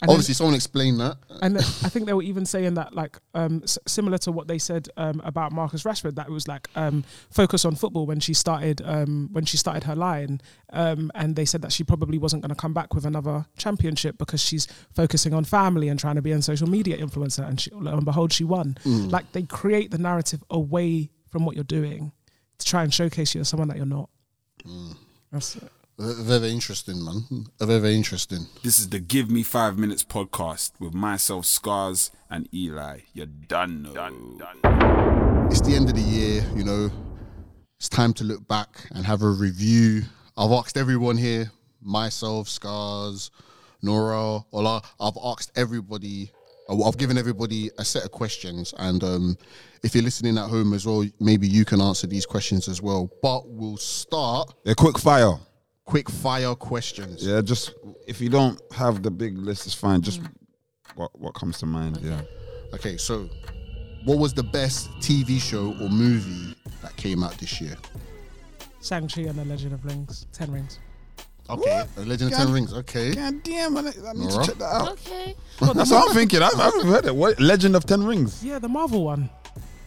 Speaker 4: And then-
Speaker 6: obviously someone explained that.
Speaker 4: and I think they were even saying that, like, um, s- similar to what they said um, about Marcus Rashford, that it was like um, focus on football when she started um, when she started her line, um, and they said that she probably wasn't going to come back with another championship because she's focusing on family and trying to be a social media influencer, and she, lo and behold, she won. Like they create the narrative away from what you're doing to try and showcase you as someone that you're not. That's it.
Speaker 6: V- Very interesting, man. Very, very interesting.
Speaker 8: This is the Give Me Five Minutes podcast with myself, Scars, and Eli. You're done. Done, done.
Speaker 6: It's the end of the year, you know. It's time to look back and have a review. I've asked everyone here, myself, Scars, Nora, Ola. I've asked everybody. uh, I've given everybody a set of questions, and um, if you're listening at home as well, maybe you can answer these questions as well. But we'll start
Speaker 3: They're quick fire.
Speaker 6: Quick fire questions.
Speaker 3: Yeah, just if you don't have the big list, it's fine. Just what what comes to mind. Yeah.
Speaker 6: Okay, so what was the best TV show or movie that came out this year?
Speaker 4: Shang-Chi and the Legend of Rings, Ten Rings.
Speaker 6: Okay, The Legend of Ten Rings. Okay,
Speaker 3: God damn, I, I need
Speaker 6: Nora?
Speaker 3: to check that out.
Speaker 5: Okay.
Speaker 3: That's what I'm thinking. I, I haven't heard it. What Legend of Ten Rings?
Speaker 4: Yeah, the Marvel one.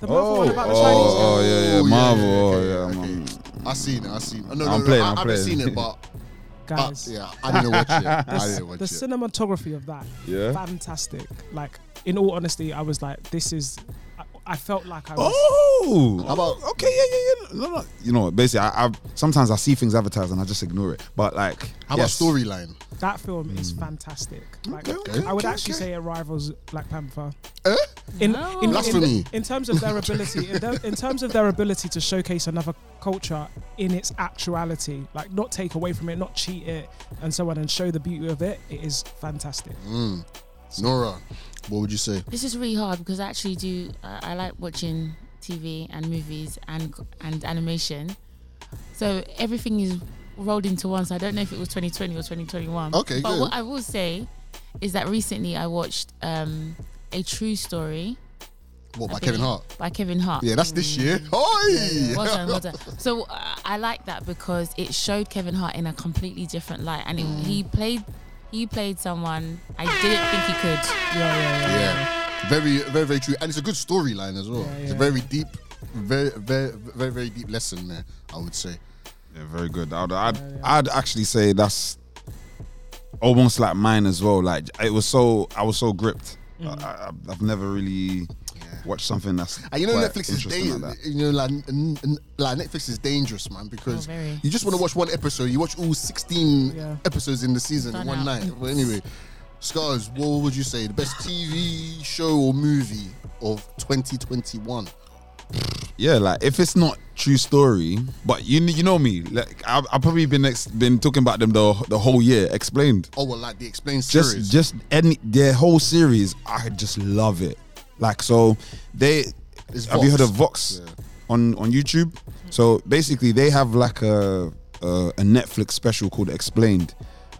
Speaker 4: The Marvel
Speaker 3: Oh,
Speaker 4: one about the
Speaker 3: oh,
Speaker 4: Chinese.
Speaker 3: oh, yeah, yeah,
Speaker 6: Oh, yeah,
Speaker 3: Marvel.
Speaker 6: yeah,
Speaker 3: oh,
Speaker 6: okay,
Speaker 3: yeah,
Speaker 6: okay.
Speaker 3: man.
Speaker 6: I seen it. I seen. It. No, no,
Speaker 3: I'm
Speaker 6: no,
Speaker 3: playing,
Speaker 6: I,
Speaker 3: I'm
Speaker 6: I haven't
Speaker 3: playing.
Speaker 6: seen it, but uh,
Speaker 4: Guys,
Speaker 6: yeah, I didn't watch it. I
Speaker 4: the,
Speaker 6: didn't watch
Speaker 4: the
Speaker 6: it.
Speaker 4: cinematography of that,
Speaker 3: Yeah.
Speaker 4: fantastic. Like, in all honesty, I was like, this is. I, I felt like I was.
Speaker 3: Oh,
Speaker 6: How about-
Speaker 3: okay? Yeah, yeah, yeah. No, no. You know, basically, I, I sometimes I see things advertised and I just ignore it. But like,
Speaker 6: How
Speaker 3: yes.
Speaker 6: about storyline?
Speaker 4: That film is fantastic. Like,
Speaker 3: Okay,
Speaker 4: I would
Speaker 3: okay,
Speaker 4: actually
Speaker 3: okay.
Speaker 4: say it rivals Black Panther.
Speaker 6: Eh?
Speaker 4: In,
Speaker 5: No.
Speaker 4: in, in,
Speaker 6: Blasphemy.
Speaker 4: in terms of their ability, in, their- in terms of their ability to showcase another culture in its actuality, like not take away from it, not cheat it, and so on, and show the beauty of it, it is fantastic.
Speaker 6: Mm. Nora, what would you say?
Speaker 5: This is really hard because I actually do. Uh, I like watching TV and movies and and animation. So everything is rolled into one. So I don't know if it was 2020 or 2021.
Speaker 6: Okay,
Speaker 5: but
Speaker 6: good.
Speaker 5: what I will say is that recently I watched um, a true story
Speaker 6: What by Kevin Hart?
Speaker 5: by Kevin Hart.
Speaker 6: Yeah, that's this year.
Speaker 5: Yeah,
Speaker 6: Oi!
Speaker 5: well done, well done. So uh, I like that because it showed Kevin Hart in a completely different light, and it,
Speaker 6: Mm.
Speaker 5: he played he played someone I didn't think he could.
Speaker 4: Yeah, yeah, yeah.
Speaker 6: Yeah, very, very, very true, and it's a good storyline as well.
Speaker 4: Yeah,
Speaker 6: It's a very deep, very, very, very, very deep lesson there. I would say.
Speaker 3: Yeah, very good. I'd, I'd, I'd actually say that's almost like mine as well. Like it was so, I was so gripped. Mm-hmm. I, I, I've never really watched something that's.
Speaker 6: And you know
Speaker 3: quite
Speaker 6: Netflix is
Speaker 3: interesting
Speaker 6: da-
Speaker 3: like
Speaker 6: you know like, n- n- like Netflix is dangerous, man, because
Speaker 5: Oh,
Speaker 6: you just want to watch one episode. You watch all sixteen
Speaker 4: Yeah.
Speaker 6: episodes in the season in one
Speaker 5: out.
Speaker 6: night. But anyway, Scars, what would you say the best TV show or movie of 2021?
Speaker 3: Yeah, like if it's not true story, but you you know me, like I've, I've probably been ex- been talking about them the the whole year. Explained.
Speaker 6: Oh, well, like the explained series.
Speaker 3: just just any their whole series i just love it like so they
Speaker 6: It's
Speaker 3: have you heard of vox
Speaker 6: Yeah.
Speaker 3: on on youtube so basically they have like a, a a netflix special called explained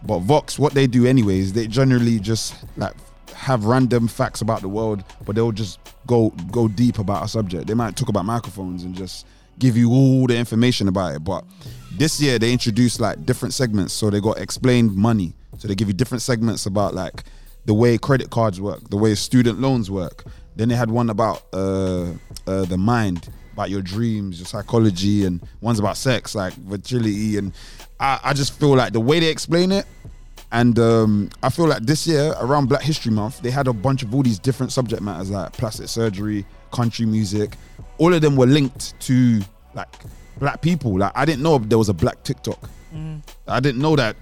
Speaker 3: but vox what they do anyway is they generally just like have random facts about the world but they'll just go go deep about a subject. They might talk about microphones and just give you all the information about it but this year they introduced like different segments. So they got explained money. So they give you different segments about like the way credit cards work the way student loans work. Then they had one about uh, uh the mind about your dreams your psychology and one's about sex like fertility and I, I just feel like the way they explain it and um, I feel like this year, around Black History Month, they had a bunch of all these different subject matters like plastic surgery, country music. All of them were linked to like black people. Like I didn't know there was a black TikTok. I didn't know that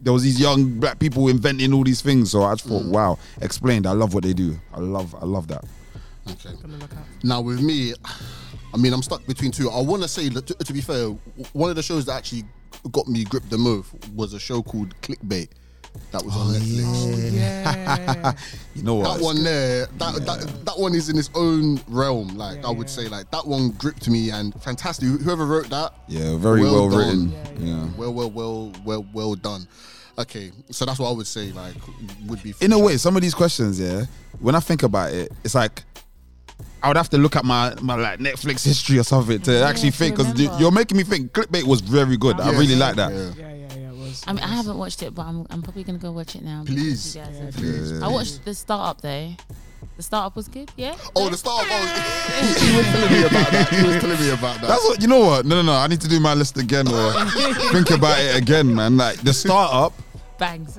Speaker 3: there was these young black people inventing all these things. So I just thought, wow, explained. I love what they do. I love, I love that.
Speaker 6: Okay.
Speaker 4: Gonna look out.
Speaker 6: Now with me, I mean, I'm stuck between two. I want to say, to, to be fair, one of the shows that actually got me gripped the most was a show called Clickbait that was on Netflix.
Speaker 4: Oh, oh, yeah.
Speaker 3: You know what?
Speaker 6: That one there, that, that that one is in its own realm. Like I would say, like that one gripped me and fantastic. Whoever wrote that,
Speaker 3: Yeah, very
Speaker 6: Well
Speaker 3: well, written.
Speaker 6: done.
Speaker 3: Yeah.
Speaker 6: well, well, well, well, well done. Okay, so that's what I would say. Like, would be
Speaker 3: in a way, some of these questions, yeah, when I think about it, it's like I would have to look at my my like Netflix history or something to actually think because you're making me think. Clickbait was very good. I
Speaker 6: Yes.
Speaker 3: really like that.
Speaker 5: I mean, I haven't watched it, but I'm, I'm probably gonna go watch it now.
Speaker 6: Please.
Speaker 5: you guys have-
Speaker 6: Please.
Speaker 5: I watched the startup though. The startup was good. Yeah.
Speaker 6: Oh, the star. Oh, he was telling me about that. He was telling me about that.
Speaker 3: That's what you know. What? No, no, no. I need to do my list again or think about it again, man. Like the startup,
Speaker 5: Bangs.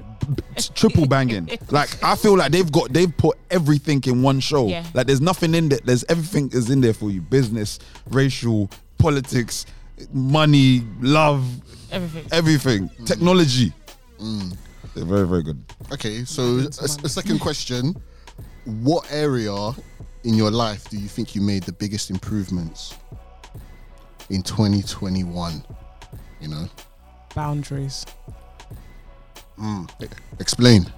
Speaker 3: triple banging. Like I feel like they've got they've put everything in one show.
Speaker 5: Yeah.
Speaker 3: Like there's nothing in there. There's everything is in there for you. Business, racial, politics. money, love,
Speaker 5: Everything.
Speaker 3: everything, technology. They're very, very good.
Speaker 6: Okay, so a, a second question: What area in your life do you think you made the biggest improvements in 2021? You know,
Speaker 4: Boundaries.
Speaker 6: explain.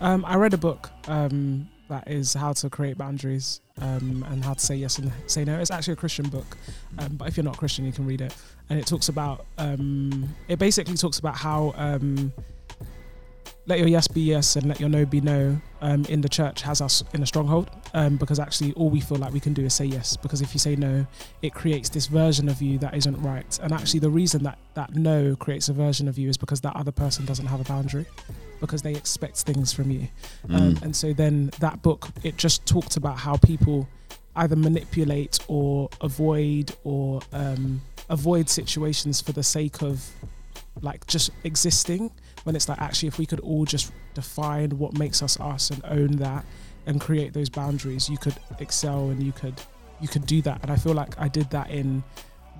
Speaker 4: Um, I read a book um, that is how to create boundaries um, and how to say yes and say no. It's actually a Christian book, um, but if you're not Christian, you can read it. And it talks about, um, it basically talks about how um, let your yes be yes and let your no be no um, in the church has us in a stronghold um, because actually all we feel like we can do is say yes. Because if you say no it creates this version of you that isn't right. And actually the reason that that no creates a version of you is because that other person doesn't have a boundary because they expect things from you. Um, and so then that book it just talked about how people either manipulate or avoid or um, avoid situations for the sake of like just existing when it's like actually if we could all just define what makes us us and own that and create those boundaries you could excel and you could you could do that. And i feel like i did that in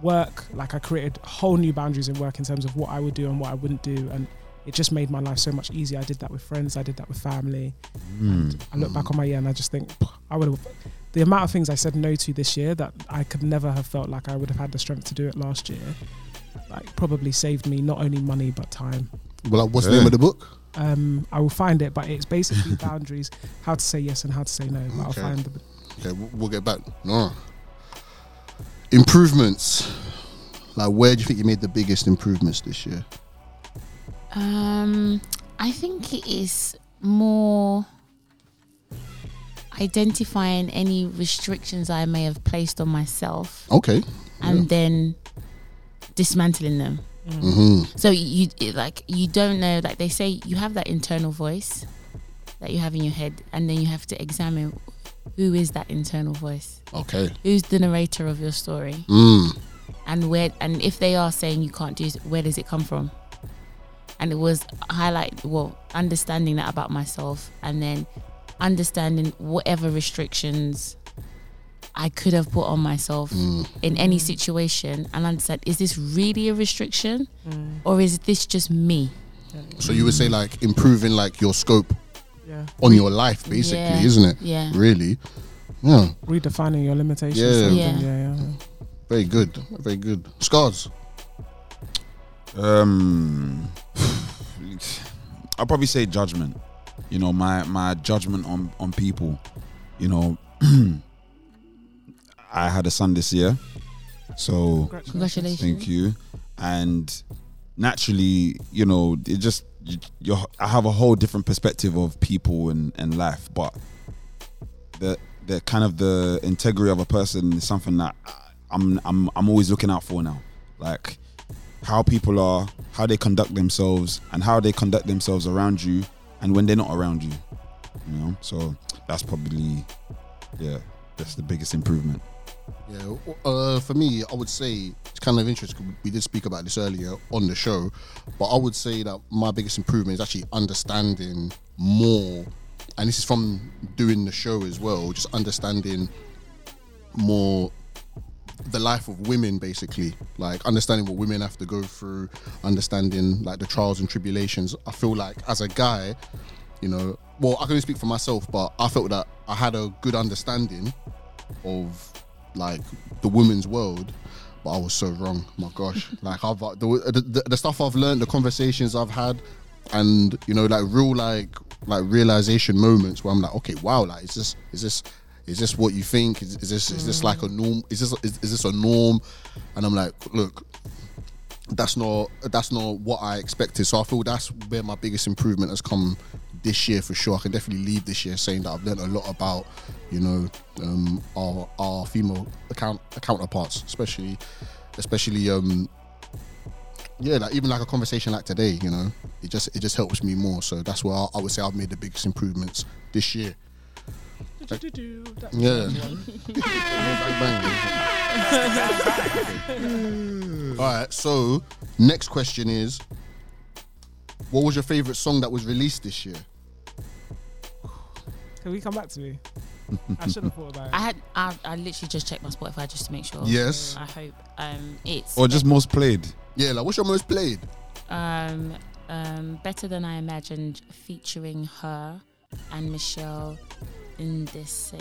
Speaker 4: work. Like i created whole new boundaries in work in terms of what i would do and what i wouldn't do. And it just made my life so much easier. I did that with friends. I did that with family. Hmm. And i look back on my year and i just think i would have the amount of things i said no to this year that i could never have felt like i would have had the strength to do it last year like probably saved me not only money but time
Speaker 6: Well, what's the name of the book?
Speaker 4: um, I will find it, but it's basically boundaries, how to say yes and how to say no. But
Speaker 6: Okay.
Speaker 4: I'll find the.
Speaker 6: Okay, we'll, we'll get back. No. Improvements. Like, where do you think you made the biggest improvements this year?
Speaker 5: Um, I think it is more identifying any restrictions I may have placed on myself
Speaker 6: Okay.
Speaker 5: and then dismantling them.
Speaker 6: hmm
Speaker 5: So you like you don't know like they say you have that internal voice that you have in your head and then you have to examine who is that internal voice?
Speaker 6: Okay.
Speaker 5: Who's the narrator of your story?
Speaker 6: Mm.
Speaker 5: and where and if they are saying you can't do it, where does it come from and it was highlight well understanding that about myself and then understanding whatever restrictions I could have put on myself mm. in any mm. situation and understand is this really a restriction mm. or is this just me
Speaker 6: So you would say like improving like your scope
Speaker 4: Yeah.
Speaker 6: on your life, basically,
Speaker 5: Yeah.
Speaker 6: isn't it?
Speaker 5: yeah
Speaker 6: Really? Yeah.
Speaker 4: Redefining your limitations.
Speaker 6: Yeah.
Speaker 5: Yeah.
Speaker 4: yeah, yeah.
Speaker 6: Very good. Very good. Scars.
Speaker 3: Um, I'll probably say judgment. You know, my my judgment on on people. You know, I had a son this year, so
Speaker 5: congratulations
Speaker 3: thank you. And naturally, you know, it just you, you I have a whole different perspective of people and and life, but the the kind of the integrity of a person is something that I'm I'm I'm always looking out for now. Like how people are, how they conduct themselves, and how they conduct themselves around you, and when they're not around you. You know, so that's probably yeah, that's the biggest improvement.
Speaker 6: Yeah, uh, for me, I would say it's kind of interesting. We did speak about this earlier on the show, but I would say that my biggest improvement is actually understanding more, and this is from doing the show as well. Just understanding more the life of women, basically, like understanding what women have to go through, understanding like the trials and tribulations. I feel like as a guy, you know, well, I can only speak for myself, but I felt that I had a good understanding of like the women's world but I was so wrong. My gosh. Like I've uh, the, the, the stuff I've learned the conversations I've had and you know like real like like realization moments where I'm like okay wow like is this is this is this what you think is, is this is this like a norm is this is, is this a norm and I'm like look that's not that's not what I expected. So I feel that's where my biggest improvement has come this year for sure. I can definitely leave this year saying that I've learned a lot about, you know, um, our our female account counterparts, especially especially um yeah, like even like a conversation like today, you know, it just it just helps me more. So that's where I, I would say I've made the biggest improvements this year. Yeah. Bang, bang. All right. So next question is, what was your favorite song that was released this year?
Speaker 4: Can we come back to me? I should have thought about it.
Speaker 5: I had I, I literally just checked my Spotify just to make sure.
Speaker 6: Yes.
Speaker 5: I hope um it's
Speaker 3: Or just most played.
Speaker 6: Yeah, like what's your most played?
Speaker 5: um um better than I imagined featuring her and Meshell Indese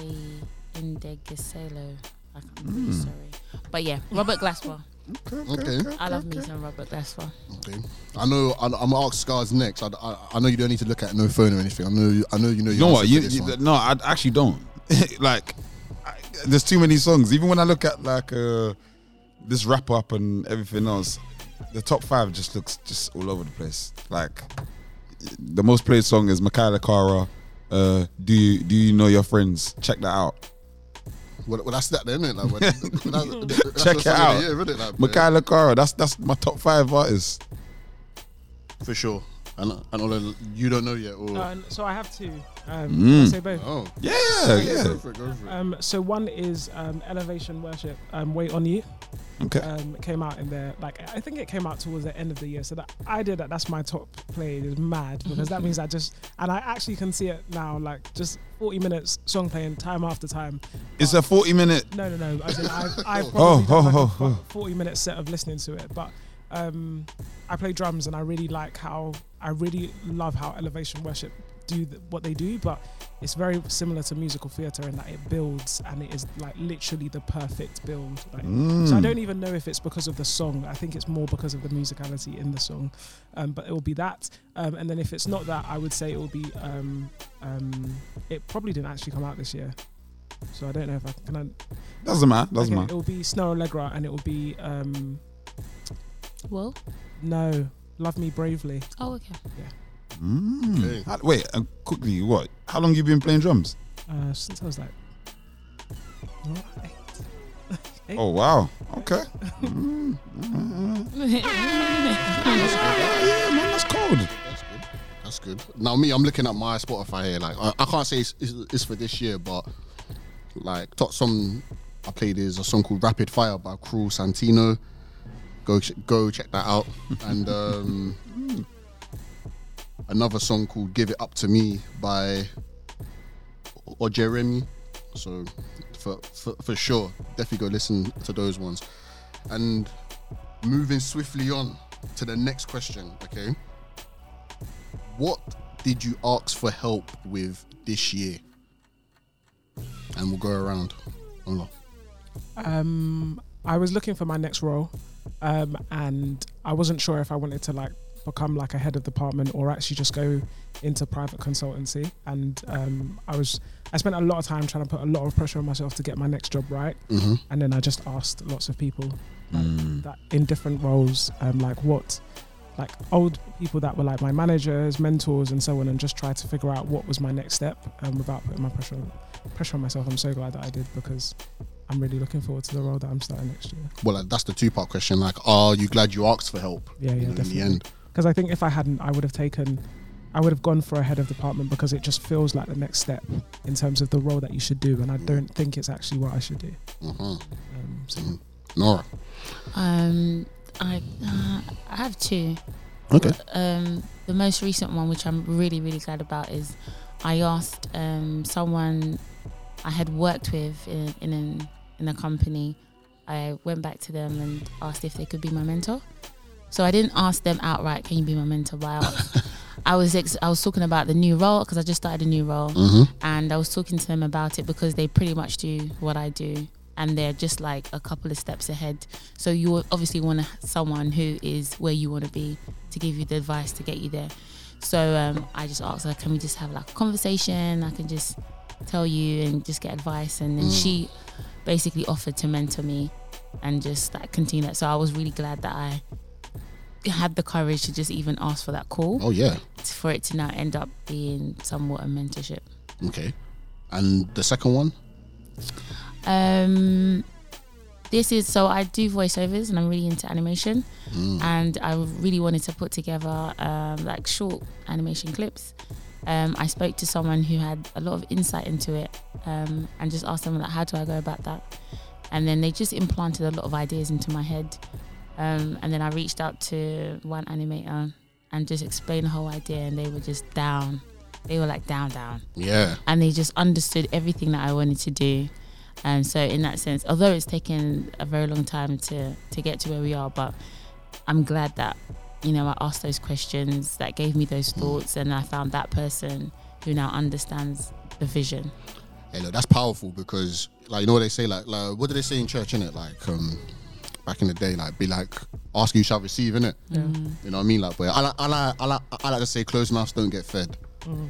Speaker 5: Ndegeocello. I'm really
Speaker 3: Mm.
Speaker 5: sorry. But yeah, Robert Glasper.
Speaker 6: Okay. okay.
Speaker 5: I love me some Robert Glasper.
Speaker 6: Okay. I know. I, I'm gonna ask Scars next. I, I, I know you don't need to look at no phone or anything. I know. I know you know.
Speaker 3: You
Speaker 6: your
Speaker 3: know what? You, you- no, I actually don't. like, I, there's too many songs. Even when I look at like uh, this wrap up and everything else, the top five just looks just all over the place. Like, the most played song is Michaela Cara. Uh, do you do you know your friends? Check that out.
Speaker 6: Well, well, that's that, then, isn't it? Like, well, that- that's
Speaker 3: Check it
Speaker 6: song of the
Speaker 3: out.
Speaker 6: year, isn't it? Like,
Speaker 3: Michaela Cara. That's that's my top five artists.
Speaker 6: for sure. And and all the, you don't know yet. Or,
Speaker 4: Uh, so I have two. Um,
Speaker 3: Mm.
Speaker 4: can I say both.
Speaker 6: oh,
Speaker 3: Yeah,
Speaker 6: Go
Speaker 3: yeah.
Speaker 6: for it. Go for it.
Speaker 4: Um, so one is um, Elevation Worship. Um, Wait on You.
Speaker 3: Okay.
Speaker 4: Um, came out in there. Like I think it came out towards the end of the year. So that idea that that's my top play is mad because that means I just and I actually can see it now. Like just 40 minutes song playing time after time.
Speaker 3: It's a 40 minute.
Speaker 4: No, no, no. As in, I've, I've
Speaker 3: Oh,
Speaker 4: probably done like
Speaker 3: oh,
Speaker 4: a
Speaker 3: oh,
Speaker 4: 40 minute set of listening to it. But um, I play drums and I really like how I really love how Elevation Worship do th- what they do. But it's very similar to musical theatre in that it builds and it is like literally the perfect build. Like,
Speaker 3: Mm.
Speaker 4: So I don't even know if it's because of the song. I think it's more because of the musicality in the song. Um, but it will be that. Um, and then if it's not that, I would say it will be. Um, um, it probably didn't actually come out this year. So I don't know if I can. I,
Speaker 3: Doesn't matter. Doesn't
Speaker 4: Okay,
Speaker 3: matter.
Speaker 4: It will be Snoh Aalegra and it will be um
Speaker 5: Well,
Speaker 4: no, Love Me Bravely.
Speaker 5: oh okay.
Speaker 3: Mm.
Speaker 6: Okay.
Speaker 3: How- Wait, and quickly, what? How long you been playing drums?
Speaker 4: Uh, since I was like, eight? Eight?
Speaker 3: Oh wow. Okay. Mm. Yeah, man, that's cold.
Speaker 6: That's good. That's good. Now me, I'm looking at my Spotify here. Like I, I can't say it's, it's, it's for this year, but like top song I played is a song called Rapid Fire by Cruel Santino. Go go check that out. and um, another song called Give It Up to Me by or Jeremy. So for, for for sure, definitely go listen to those ones. And moving swiftly on to the next question, okay? What did you ask for help with this year? And we'll go around.
Speaker 4: Um, I was looking for my next role, um, and I wasn't sure if I wanted to like become like a head of department or actually just go into private consultancy. And um, I was I spent a lot of time trying to put a lot of pressure on myself to get my next job right.
Speaker 6: Mhm.
Speaker 4: And then I just asked lots of people like,
Speaker 3: Mm.
Speaker 4: that in different roles, um, like what, like old people that were like my managers, mentors, and so on, and just tried to figure out what was my next step, um, without putting my pressure pressure on myself. I'm so glad that I did because I'm really looking forward to the role that I'm starting next year.
Speaker 6: Well, that's the two part question. Like, are you glad you asked for help?
Speaker 4: Yeah,
Speaker 6: you
Speaker 4: yeah,
Speaker 6: know, in the
Speaker 4: definitely.
Speaker 6: end.
Speaker 4: Because I think if I hadn't, I would have taken, I would have gone for a head of department because it just feels like the next step in terms of the role that you should do, and I don't think it's actually what I should do.
Speaker 6: Mhm.
Speaker 4: Um, so
Speaker 6: Mhm. Nora.
Speaker 5: Um, I uh, I have two.
Speaker 6: Okay.
Speaker 5: Um, the most recent one, which I'm really really glad about, is I asked um someone I had worked with in in an, in a company. I went back to them and asked if they could be my mentor. So I didn't ask them outright, "Can you be my mentor?" But I, asked- I was ex- I was talking about the new role because I just started a new role
Speaker 6: Mm-hmm.
Speaker 5: and I was talking to them about it because they pretty much do what I do and they're just like a couple of steps ahead. So you obviously want someone who is where you want to be to give you the advice to get you there. So um, I just asked her, can we just have like a conversation? I can just tell you and just get advice. And then she basically offered to mentor me and just like continue that. So I was really glad that I had the courage to just even ask for that call
Speaker 6: Oh yeah.
Speaker 5: for it to now end up being somewhat a mentorship.
Speaker 6: Okay. And the second one?
Speaker 5: Um, this is so I do voiceovers and I'm really into animation, and I really wanted to put together um, like short animation clips. Um, I spoke to someone who had a lot of insight into it, um, and just asked them like, how do I go about that? And then they just implanted a lot of ideas into my head. Um, and then I reached out to one animator and just explained the whole idea, and they were just down. they were like down, down,
Speaker 6: Yeah.
Speaker 5: and they just understood everything that I wanted to do. And so, in that sense, although it's taken a very long time to to get to where we are, but I'm glad that you know I asked those questions that gave me those thoughts, and I found that person who now understands the vision.
Speaker 6: Hey, look, that's powerful because, like, you know what they say, like, like what do they say in church, innit? Like, um, back in the day, like, be like, ask you shall receive, innit? You know what I mean? Like, but I like, I like, I like, I like to say, closed mouths don't get fed.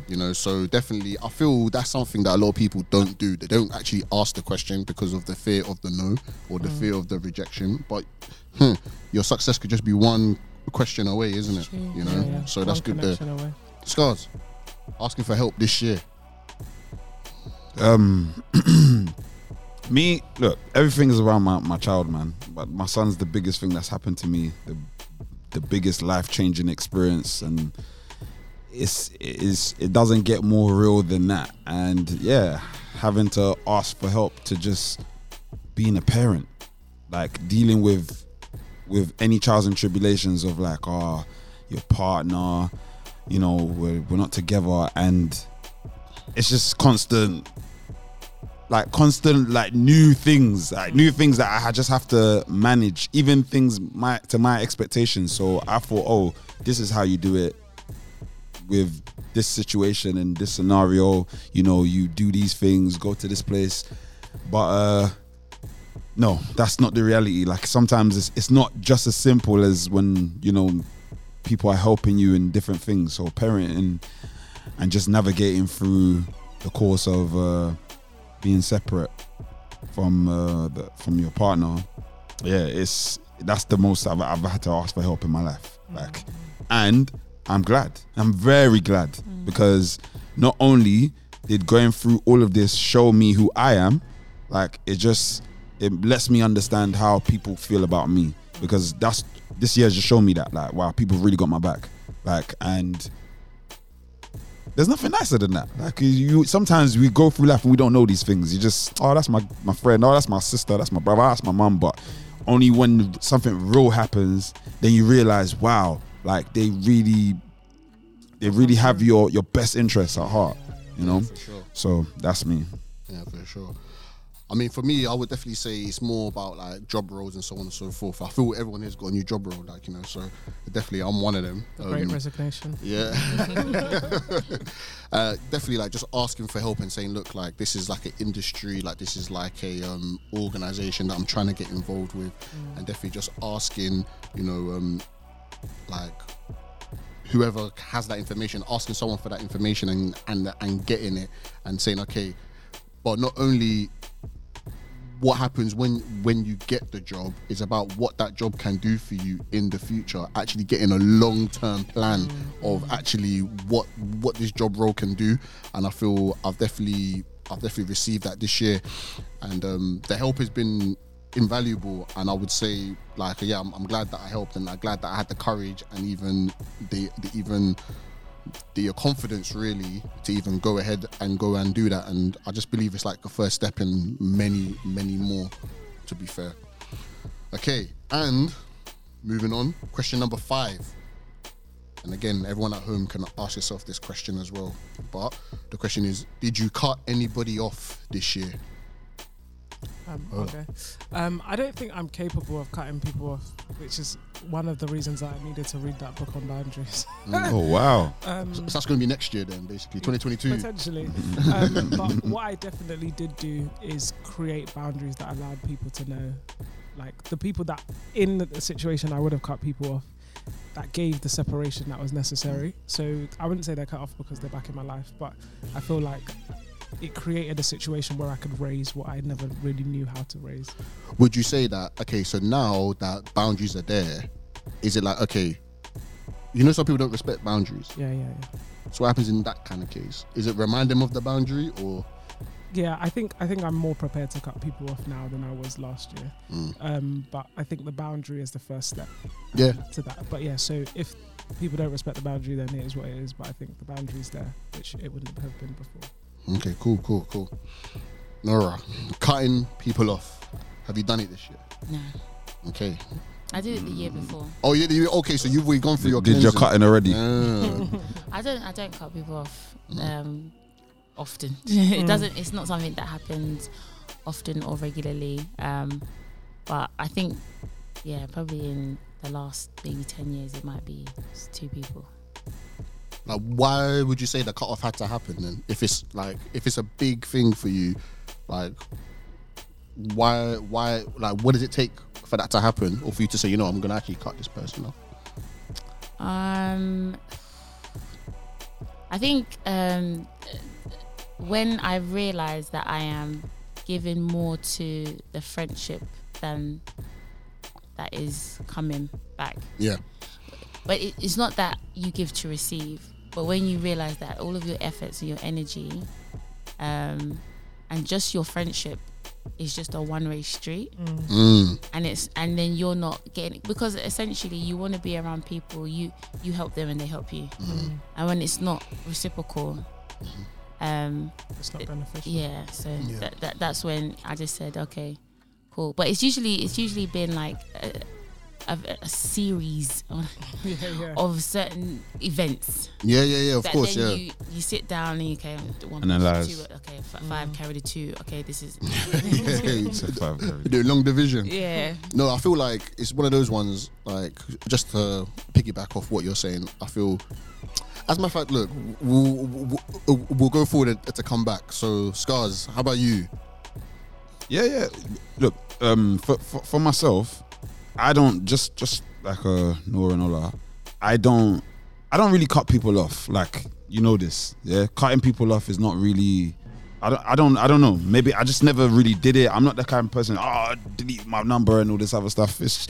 Speaker 6: You know, so definitely, I feel that's something that a lot of people don't do. They don't actually ask the question because of the fear of the no or the fear of the rejection. But hmm, your success could just be one question away, isn't it? You know,
Speaker 4: Yeah, yeah.
Speaker 6: so that's good. There,
Speaker 4: connection away.
Speaker 6: scars asking for help this year.
Speaker 3: Um, me, look, everything is around my, my child, man. But my son's the biggest thing that's happened to me, the the biggest life changing experience, and it's it is it doesn't get more real than that. And yeah, having to ask for help to just being a parent, like dealing with with any trials and tribulations of like, oh, your partner, you know, we're, we're not together, and it's just constant like constant like new things like new things that i just have to manage even things my to my expectations. So i thought oh this is how you do it with this situation and this scenario. You know you do these things go to this place. But uh no that's not the reality. Like sometimes it's, it's not just as simple as when you know people are helping you in different things. So parenting and just navigating through the course of uh, being separate from uh, the, from your partner, yeah, it's that's the most I've, I've had to ask for help in my life. Like, and I'm glad. I'm very glad because not only did going through all of this show me who I am, like it just it lets me understand how people feel about me because that's this year just shown me that like wow people really got my back like and there's nothing nicer than that. Like you, sometimes we go through life and we don't know these things. You just, oh, that's my my friend. Oh, that's my sister. That's my brother. Oh, that's my mum. But only when something real happens, then you realize, wow, like they really, they really have your your best interests at heart. You know.
Speaker 6: For sure.
Speaker 3: So that's me.
Speaker 6: Yeah, for sure. I mean, for me, I would definitely say it's more about like job roles and so on and so forth. I feel everyone has got a new job role, like you know. So definitely, I'm one of them.
Speaker 4: The great
Speaker 6: Um,
Speaker 4: resignation.
Speaker 6: yeah, uh, definitely like just asking for help and saying, look, like this is like an industry, like this is like a um, organization that I'm trying to get involved with, and definitely just asking, you know, um, like whoever has that information, asking someone for that information and and and getting it and saying, okay, but not only what happens when when you get the job is about what that job can do for you in the future. Actually getting a long-term plan of actually what what this job role can do. And i feel i've definitely i've definitely received that this year. And um the help has been invaluable. And i would say like yeah i'm, I'm glad that i helped and i'm glad that i had the courage and even the, the even the confidence really to even go ahead and go and do that. And i just believe it's like the first step in many many more to be fair. Okay and moving on question number five. And again everyone at home can ask yourself this question as well. But the question is did you cut anybody off this year
Speaker 4: Um,
Speaker 6: Oh.
Speaker 4: Okay. Um, I don't think I'm capable of cutting people off, which is one of the reasons that I needed to read that book on boundaries.
Speaker 3: Oh wow.
Speaker 4: Um,
Speaker 6: so that's going to be next year then basically 2022
Speaker 4: Potentially. um, but what I definitely did do is create boundaries that allowed people to know, like the people that in the situation I would have cut people off, that gave the separation that was necessary. So I wouldn't say they're cut off because they're back in my life, but I feel like it created a situation where I could raise what I never really knew how to raise.
Speaker 6: would you say that okay so now that boundaries are there is it like okay you know some people don't respect boundaries
Speaker 4: Yeah, yeah, yeah.
Speaker 6: so what happens in that kind of case is it remind them of the boundary or
Speaker 4: Yeah, I think I think I'm more prepared to cut people off now than I was last year.
Speaker 6: Mm.
Speaker 4: Um, but I think the boundary is the first step.
Speaker 6: Yeah.
Speaker 4: To that, but yeah. So if people don't respect the boundary, then it is what it is. But I think the boundary is there, which it wouldn't have been before.
Speaker 6: Okay cool cool cool Nora cutting people off have you done it this year
Speaker 5: No.
Speaker 6: okay
Speaker 5: I did it the year before.
Speaker 6: Oh, yeah. You, okay, so you've already gone through your
Speaker 3: Did your
Speaker 6: cleansing.
Speaker 3: cutting already?
Speaker 6: Ah.
Speaker 5: I don't. I don't cut people off
Speaker 6: Mm.
Speaker 5: um, often. it doesn't. It's not something that happens often or regularly. Um, but I think, yeah, probably in the last maybe ten years, it might be two people.
Speaker 6: Like, why would you say the cut off had to happen then? If it's like, if it's a big thing for you, like, why, why, like, what does it take for that to happen, or for you to say, you know, I'm gonna actually cut this person off?
Speaker 5: Um, I think um, when I realized that I am giving more to the friendship than that is coming back.
Speaker 6: Yeah.
Speaker 5: But it, it's not that you give to receive, but when you realize that all of your efforts and your energy, um, and just your friendship is just a one-way street,
Speaker 6: Mm.
Speaker 5: and it's and then you're not getting because essentially you want to be around people you you help them and they help you, and when it's not reciprocal, um,
Speaker 4: It's not beneficial.
Speaker 5: yeah, so
Speaker 6: Yeah.
Speaker 5: That, that that's when I just said okay, cool. But it's usually it's usually been like a, a, a series of,
Speaker 4: yeah, yeah.
Speaker 5: of certain events.
Speaker 6: Yeah, yeah, yeah. Of course,
Speaker 5: then
Speaker 6: yeah.
Speaker 5: you you sit down and you okay one
Speaker 3: Analyze.
Speaker 5: plus two, okay f- five carry the two okay this is
Speaker 3: So five carry.
Speaker 6: Do long division.
Speaker 5: yeah
Speaker 6: No, I feel like it's one of those ones. Like just to piggyback off what you're saying, I feel. As a matter of fact, look, we'll, we'll, we'll go forward and- to come back. So, scars. How about you?
Speaker 3: Yeah, yeah. Look, um, for, for for myself, I don't just just like uh Nora and Ola. I don't I don't really cut people off. Like you know this, yeah. Cutting people off is not really. I don't, I don't, I don't know. Maybe I just never really did it. I'm not the kind of person. Oh, delete my number and all this other stuff. It's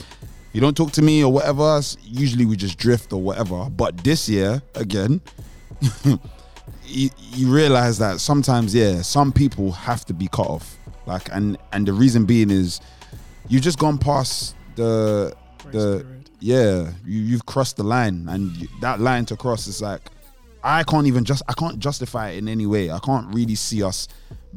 Speaker 3: you don't talk to me or whatever. Usually we just drift or whatever. But this year again, you, you realize that sometimes yeah some people have to be cut off like and and the reason being is you've just gone past the
Speaker 4: Grace
Speaker 3: the
Speaker 4: period.
Speaker 3: yeah you, you've crossed the line and you, that line to cross is like i can't even just i can't justify it in any way i can't really see us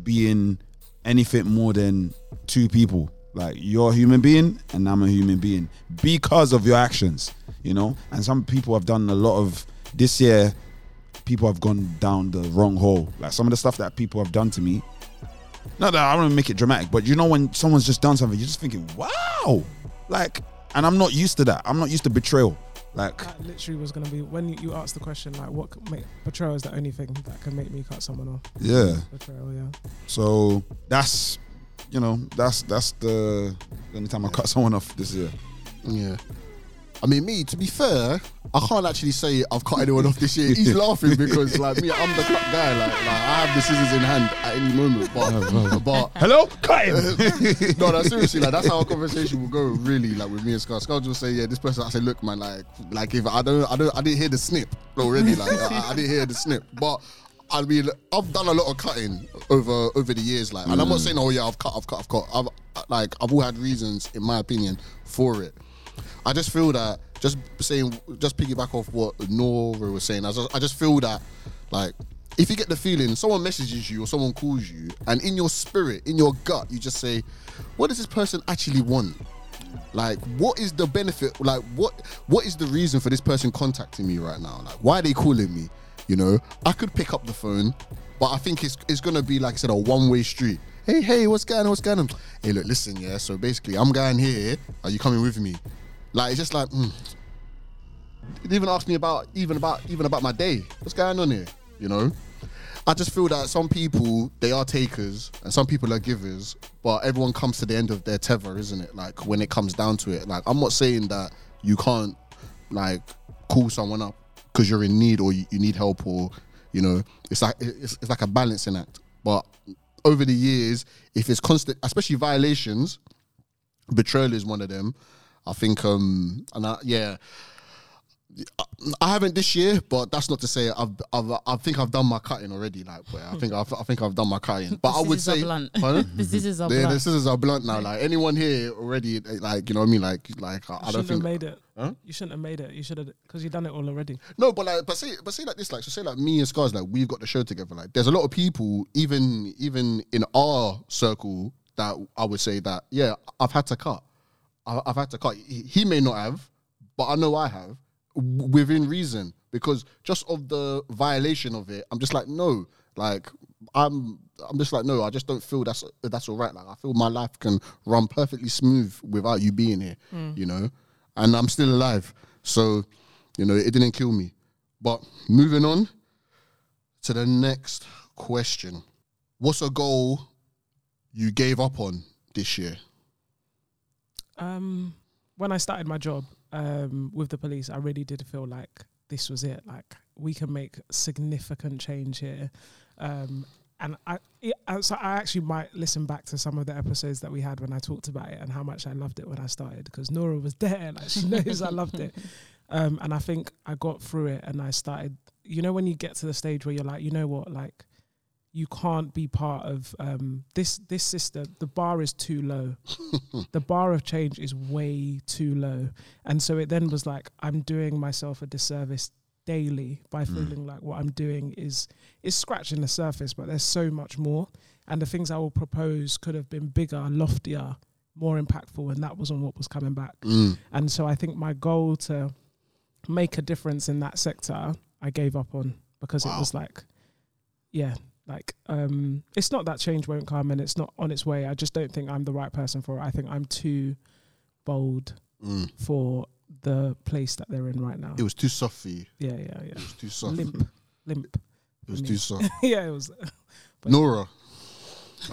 Speaker 3: being anything more than two people like you're a human being and i'm a human being because of your actions you know and some people have done a lot of this year people have gone down the wrong hole. Like some of the stuff that people have done to me. Not that I want to make it dramatic, but you know when someone's just done something, you're just thinking, "Wow!" Like, and I'm not used to that. I'm not used to betrayal. Like,
Speaker 4: That literally was gonna be when you, you asked the question like, what could make betrayal is the only thing that can make me cut someone off.
Speaker 3: yeah.
Speaker 4: Betrayal, yeah.
Speaker 3: So that's, you know, that's that's the, the only time I cut someone off this year.
Speaker 6: Yeah. I mean, me, to be fair, I can't actually say I've cut anyone off this year. He's laughing because, like, me, I'm the cut guy. Like, like I have the scissors in hand at any moment. But, but
Speaker 3: Hello, cut him.
Speaker 6: no, no, seriously, like that's how our conversation will go. Really, like with me and Scar. Scar will say, "Yeah, this person." I say, "Look, man, like, like if I don't, I don't, I didn't hear the snip already. Like, I, I didn't hear the snip, but." I mean, I've done a lot of cutting over over the years, like, and I'm not mm. saying, oh yeah, I've cut, I've cut, I've cut. I've like, I've all had reasons, in my opinion, for it. I just feel that just saying, just piggyback off what Nora was saying. I just, I just feel that, like, if you get the feeling someone messages you or someone calls you, and in your spirit, in your gut, you just say, "What does this person actually want? Like, what is the benefit? Like, what what is the reason for this person contacting me right now? Like, why are they calling me? You know, I could pick up the phone, but I think it's it's gonna be like I said, a one way street. Hey, hey, what's going on? What's going on? Hey, look, listen, yeah. So basically, I'm going here. Are you coming with me? Like, it's just like, mm. They even asked me about even about even about my day. What's going on here? You know, I just feel that some people they are takers and some people are givers, but everyone comes to the end of their tether, isn't it? Like when it comes down to it. Like I'm not saying that you can't like call someone up because you're in need or you, you need help or you know it's like it's, it's like a balancing act. But over the years, if it's constant, especially violations, betrayal is one of them. I think, um, and I, yeah, I haven't this year, but that's not to say I've, I've I think I've done my cutting already. Like, but I think I've, I think I've done my cutting. But I would say,
Speaker 5: blunt.
Speaker 6: Pardon?
Speaker 5: the scissors are
Speaker 6: Yeah,
Speaker 5: blunt.
Speaker 6: the scissors are blunt now. Like anyone here already, like you know what I mean. Like, like I, I
Speaker 4: You
Speaker 6: don't
Speaker 4: shouldn't
Speaker 6: think.
Speaker 4: have made it.
Speaker 6: Huh?
Speaker 4: You shouldn't have made it. You should have because you've done it all already.
Speaker 6: No, but like, but say, but say like this, like, so say like me and Scars, like we've got the show together. Like, there's a lot of people, even even in our circle, that I would say that yeah, I've had to cut. I- I've had to cut. He he may not have, but I know I have within reason because just of the violation of it, I'm just like no, like I'm I'm just like no, I just don't feel that's that's all right. Like I feel my life can run perfectly smooth without you being here, mm. you know, and I'm still alive, so you know it didn't kill me. But moving on to the next question, what's a goal you gave up on this year?
Speaker 4: Um, when I started my job um, with the police, I really did feel like this was it. Like we can make significant change here. Um, and I, it, I- so I actually might listen back to some of the episodes that we had when I talked about it and how much I loved it when I started because Nora was there, like she knows I loved it. Um, and I think I got through it and I started. You know, when you get to the stage where you're like, you know what, like you can't be part of um, this this system. The bar is too low. the bar of change is way too low, and so it then was like I'm doing myself a disservice daily by feeling like what I'm doing is is scratching the surface, but there's so much more. And the things I will propose could have been bigger, loftier, more impactful, and that wasn't what was coming back. And so I think my goal to make a difference in that sector, I gave up on because it was like, yeah, like um, it's not that change won't come and it's not on its way. I just don't think I'm the right person for it. I think I'm too bold
Speaker 6: Mm.
Speaker 4: for the place that they're in right now.
Speaker 6: It was too soft for you.
Speaker 4: Yeah, yeah, yeah.
Speaker 6: It was too soft.
Speaker 4: Limp, limp.
Speaker 6: It was
Speaker 4: me.
Speaker 6: too soft.
Speaker 4: yeah, it was.
Speaker 6: Nora,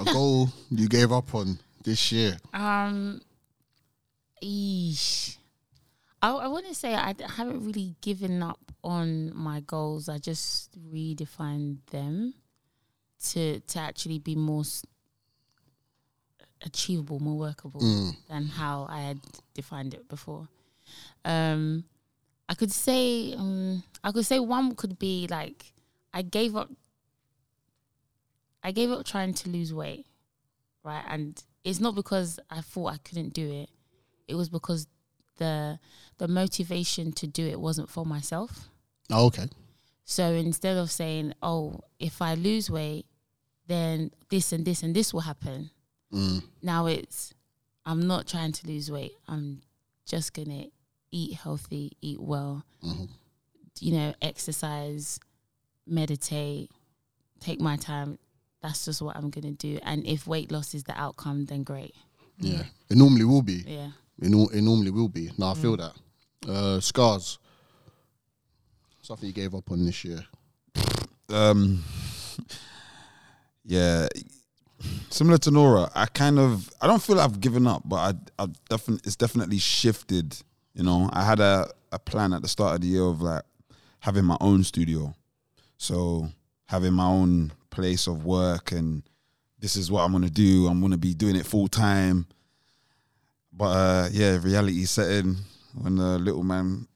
Speaker 6: a goal you gave up on this year.
Speaker 5: Um, eesh. I, I wouldn't say I haven't really given up on my goals. I just redefined them to to actually be more s- achievable, more workable than how I had defined it before. Um, I could say um, I could say one could be like I gave up. I gave up trying to lose weight right? And it's not because I thought I couldn't do it. It was because the the motivation to do it wasn't for myself.
Speaker 6: Oh, okay.
Speaker 5: So instead of saying, "Oh, if I lose weight, then this and this and this will happen,"
Speaker 6: Mm.
Speaker 5: now it's I'm not trying to lose weight. I'm just gonna eat healthy, eat well,
Speaker 6: Mhm.
Speaker 5: you know, exercise, meditate, take my time. That's just what I'm gonna do. And if weight loss is the outcome, then great.
Speaker 6: Yeah. It normally will be.
Speaker 5: Yeah.
Speaker 6: It, it normally will be. Now I feel that. Uh, scars. Something you gave up on this year.
Speaker 3: um yeah similar to nora i kind of i don't feel i've given up but i i definitely it's definitely shifted you know? I had a a plan at the start of the year of like having my own studio. So having my own place of work and this is what i'm gonna do i'm gonna be doing it full time but uh yeah reality set in when the little man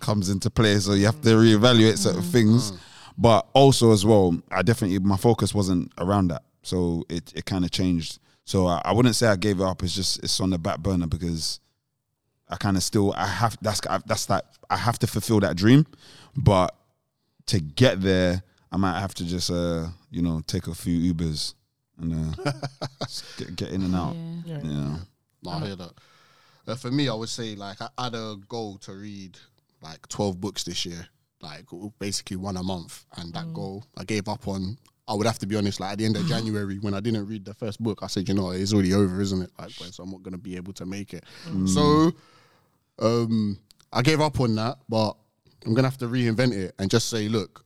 Speaker 3: comes into play so you have to reevaluate certain things. But also as well i definitely my focus wasn't around that. So it, it kind of changed. So I, I wouldn't say i gave it up. It's just it's on the back burner because i kind of still i have that's that's that i have to fulfill that dream. But to get there i might have to just uh you know take a few ubers and uh get, get in and out.
Speaker 5: Yeah.
Speaker 4: Yeah.
Speaker 3: you know
Speaker 6: No, I hear that. Uh, for me, I would say like I had a goal to read like twelve books this year, like basically one a month, and that goal I gave up on. I would have to be honest. Like at the end of January, when I didn't read the first book, I said, you know, it's already over, isn't it? Like, so I'm not gonna be able to make it. So, um, I gave up on that, but I'm gonna have to reinvent it and just say, look,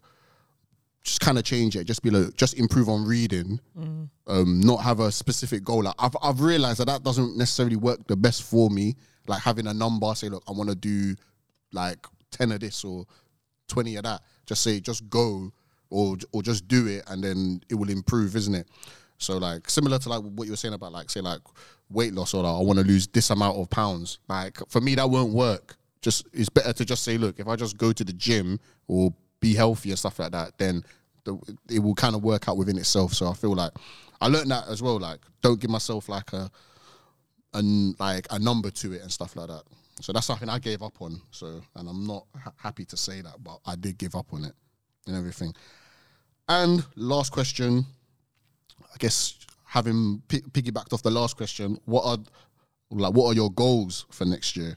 Speaker 6: just kind of change it. Just be like, just improve on reading um, not have a specific goal. Like I've I've realized that that doesn't necessarily work the best for me. Like having a number, say, look, I want to do like ten of this or twenty of that. Just say, just go, or or just do it, and then it will improve, isn't it? So like similar to like what you were saying about like say like weight loss or like, I want to lose this amount of pounds. Like for me, that won't work. Just it's better to just say, look, if I just go to the gym or be healthy and stuff like that, then the, it will kind of work out within itself. So I feel like I learned that as well. Like, don't give myself like a, an like a number to it and stuff like that. So that's something I gave up on. So, and I'm not ha- happy to say that, but I did give up on it and everything. And last question, I guess having pi- piggybacked off the last question, what are like what are your goals for next year?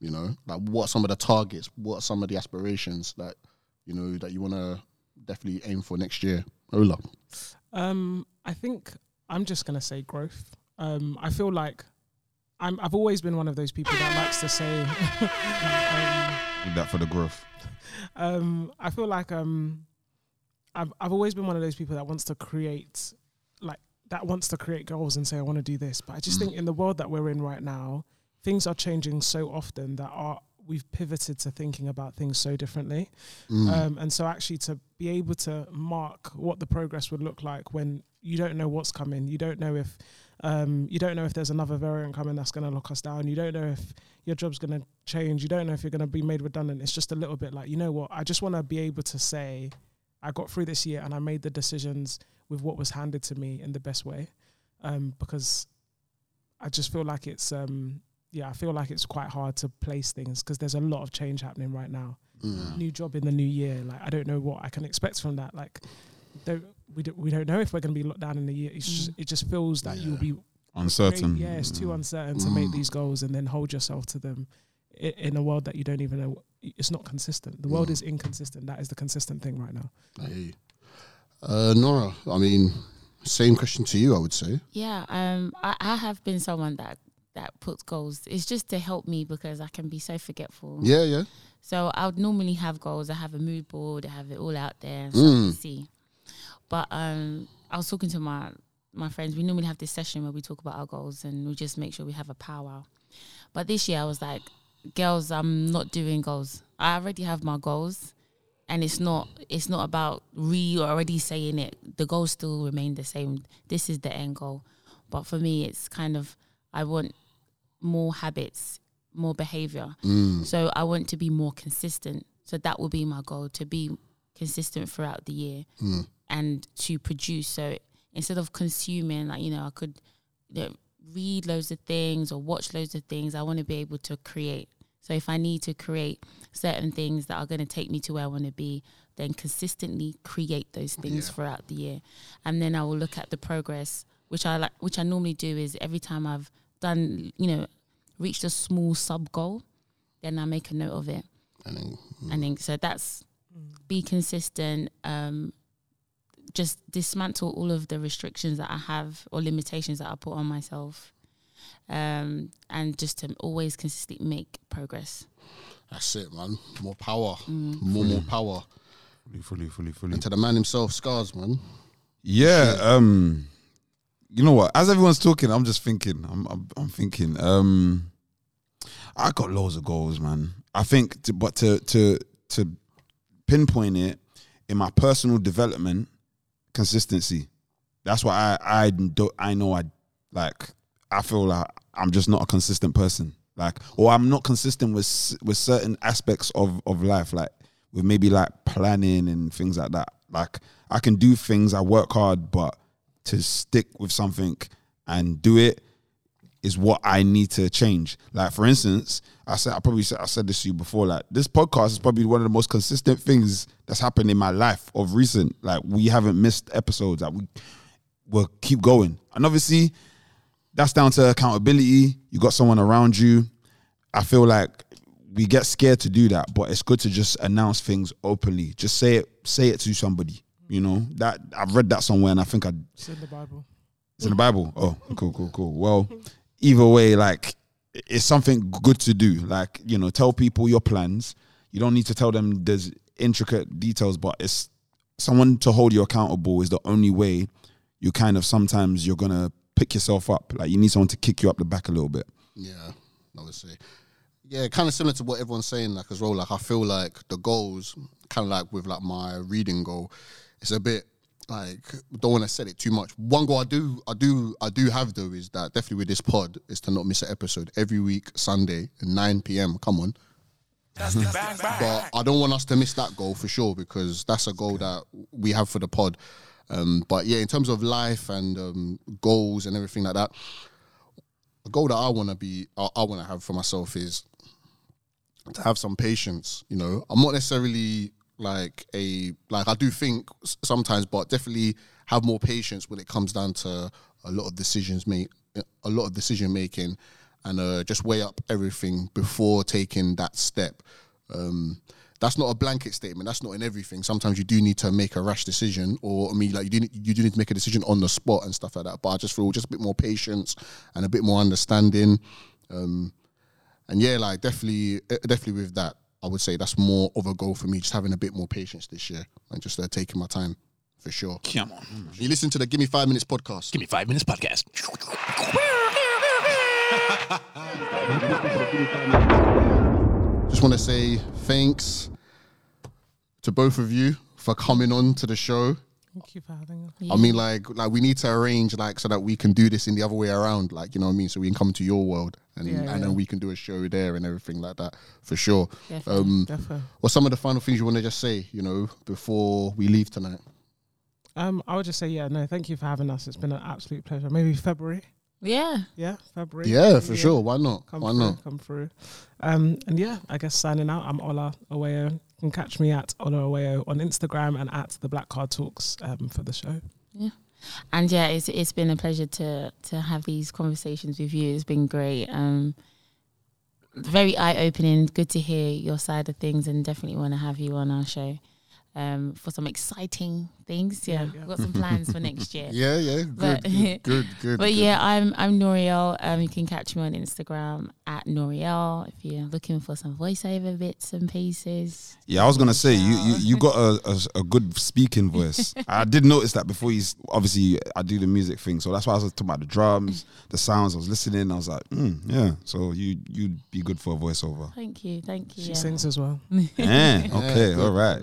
Speaker 6: You know, like what are some of the targets? What are some of the aspirations that you know that you want to definitely aim for next year? Ola.
Speaker 4: Um, I think I'm just gonna say growth. Um, I feel like I'm. I've always been one of those people that likes to say. um,
Speaker 3: that for the growth.
Speaker 4: um, I feel like um, I've I've always been one of those people that wants to create, like that wants to create goals and say I want to do this. But I just think in the world that we're in right now, things are changing so often that are we've pivoted to thinking about things so differently. Um, and so actually to be able to mark what the progress would look like when you don't know what's coming, you don't know if um, you don't know if there's another variant coming that's going to lock us down. You don't know if your job's going to change. You don't know if you're going to be made redundant. It's just a little bit like, you know what? I just want to be able to say, I got through this year and I made the decisions with what was handed to me in the best way. Um, because I just feel like it's, um, yeah, I feel like it's quite hard to place things because there's a lot of change happening right now. New job in the new year. Like, I don't know what I can expect from that. Like, don't, we, don't, we don't know if we're going to be locked down in a year. It's just, it just feels that you'll be
Speaker 3: Uncertain.
Speaker 4: yeah, it's too uncertain to make these goals and then hold yourself to them i- in a world that you don't even know. It's not consistent. The world is inconsistent. That is the consistent thing right now.
Speaker 6: I hear you. Uh, Nora, I mean, same question to you, I would say.
Speaker 5: Yeah, um, I, I have been someone that that puts goals. It's just to help me because I can be so forgetful.
Speaker 6: Yeah, yeah.
Speaker 5: So I would normally have goals. I have a mood board. I have it all out there so I can see. But um, I was talking to my my friends. We normally have this session where we talk about our goals and we just make sure we have a powwow. But this year I was like, girls, I'm not doing goals. I already have my goals, and it's not it's not about re already saying it. The goals still remain the same. This is the end goal. But for me, it's kind of I want more habits, more behavior. So I want to be more consistent. So that will be my goal to be consistent throughout the year hmm. and to produce. So instead of consuming, like, you know, I could you know, read loads of things or watch loads of things. I want to be able to create. So if I need to create certain things that are going to take me to where I want to be, then consistently create those things throughout the year, and then I will look at the progress, which I like, which I normally do is every time I've done, you know, reached a small sub goal, then I make a note of it,
Speaker 6: And then, hmm.
Speaker 5: and then so that's be consistent. Um, just dismantle all of the restrictions that I have or limitations that I put on myself, um, and just to always consistently make progress.
Speaker 6: that's it, man. More power. More, more power.
Speaker 3: Fully, fully, fully, fully.
Speaker 6: And to the man himself, Scars, man.
Speaker 3: Yeah. Um. You know what? As everyone's talking, I'm just thinking. I'm. I'm, I'm thinking. Um. I got loads of goals, man. I think, to, but to to to pinpoint it in my personal development, consistency. That's why I I do I know I like. I feel like I'm just not a consistent person. Like, or I'm not consistent with with certain aspects of of life. Like with maybe like planning and things like that. Like I can do things, I work hard, but to stick with something and do it is what I need to change. Like for instance, I said I probably said I said this to you before. Like this podcast is probably one of the most consistent things that's happened in my life of recent. Like we haven't missed episodes. Like we will keep going, and obviously that's down to accountability. You got someone around you. I feel like we get scared to do that, but it's good to just announce things openly. Just say it, say it to somebody. You know that I've read that somewhere, and I think I
Speaker 4: It's in the Bible.
Speaker 3: it's in the Bible. Oh, cool, cool, cool. Well, either way, like it's something good to do. Like you know, tell people your plans. You don't need to tell them there's intricate details, but it's someone to hold you accountable is the only way you kind of sometimes you're gonna pick yourself up. Like you need someone to kick you up the back a little bit.
Speaker 6: Yeah, say. Yeah, kind of similar to what everyone's saying, like as well. Like I feel like the goals, kind of like with like my reading goal, it's a bit like don't want to set it too much. One goal I do, I do, I do have though is that definitely with this pod is to not miss an episode every week Sunday nine p.m. Come on. but I don't want us to miss that goal for sure because that's a goal that we have for the pod. Um, but yeah, in terms of life and um, goals and everything like that, a goal that I want to be, I, I want to have for myself is to have some patience. You know, I'm not necessarily like a like I do think sometimes, but definitely have more patience when it comes down to a lot of decisions make a lot of decision making and uh, just weigh up everything before taking that step. Um, that's not a blanket statement. That's not in everything. Sometimes you do need to make a rash decision, or I mean, like you do you do need to make a decision on the spot and stuff like that. But I just feel just a bit more patience and a bit more understanding. Um, and yeah, like definitely, eh, definitely with that, I would say that's more of a goal for me. Just having a bit more patience this year and just uh, taking my time for sure.
Speaker 8: Come on.
Speaker 6: You listen to the Give Me Five Minutes podcast.
Speaker 9: Give me five minutes podcast.
Speaker 6: Just want to say thanks to both of you for coming on to the show.
Speaker 4: Thank you for having us.
Speaker 6: I mean, like, like we need to arrange like so that we can do this in the other way around, like you know what I mean. So we can come to your world and
Speaker 4: Yeah,
Speaker 6: and
Speaker 4: yeah.
Speaker 6: then we can do a show there and everything like that for sure.
Speaker 5: Definitely.
Speaker 6: Um,
Speaker 4: Definitely.
Speaker 6: what's some of the final things you want to just say, you know, before we leave tonight?
Speaker 4: Um, I would just say, yeah, no, thank you for having us. It's been an absolute pleasure. Maybe February.
Speaker 5: Yeah.
Speaker 4: Yeah, February.
Speaker 6: Yeah, for sure. Why not?
Speaker 4: Come
Speaker 6: Why
Speaker 4: through,
Speaker 6: not?
Speaker 4: Come through. Um, and yeah, I guess signing out. I'm Ola Aweo. You can catch me at Ola Aweo on Instagram and at the Black Card Talks um, for the show.
Speaker 5: And yeah, it's it's been a pleasure to to have these conversations with you. It's been great. Um, very eye opening. Good to hear your side of things, and definitely want to have you on our show um, for some exciting things. Yeah,
Speaker 4: Yeah, yeah.
Speaker 5: we've got some plans for next year.
Speaker 6: Yeah, yeah, good,
Speaker 5: But-
Speaker 6: good, good, good.
Speaker 5: But
Speaker 6: good.
Speaker 5: yeah, I'm I'm Noriel. Um, you can catch me on Instagram at Noriel if you're looking for some voiceover bits and pieces.
Speaker 3: Yeah, I was gonna say you you, you got a, a, a good speaking voice. I did notice that before you obviously I do the music thing, so that's why I was talking about the drums, the sounds. I was listening. I was like, mm, yeah. So you you'd be good for a voiceover.
Speaker 5: Thank you, thank you.
Speaker 4: She
Speaker 5: yeah.
Speaker 4: sings as well.
Speaker 3: yeah. Okay. all right.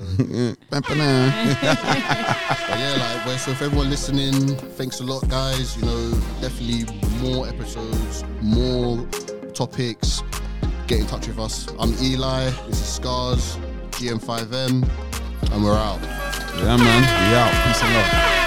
Speaker 6: But yeah, like, so if everyone listening, thanks a lot, guys. You know, definitely more episodes, more topics. Get in touch with us. I'm Eli. This is Scars, GM5M, and we're out.
Speaker 3: yeah, man. We out. Peace and love.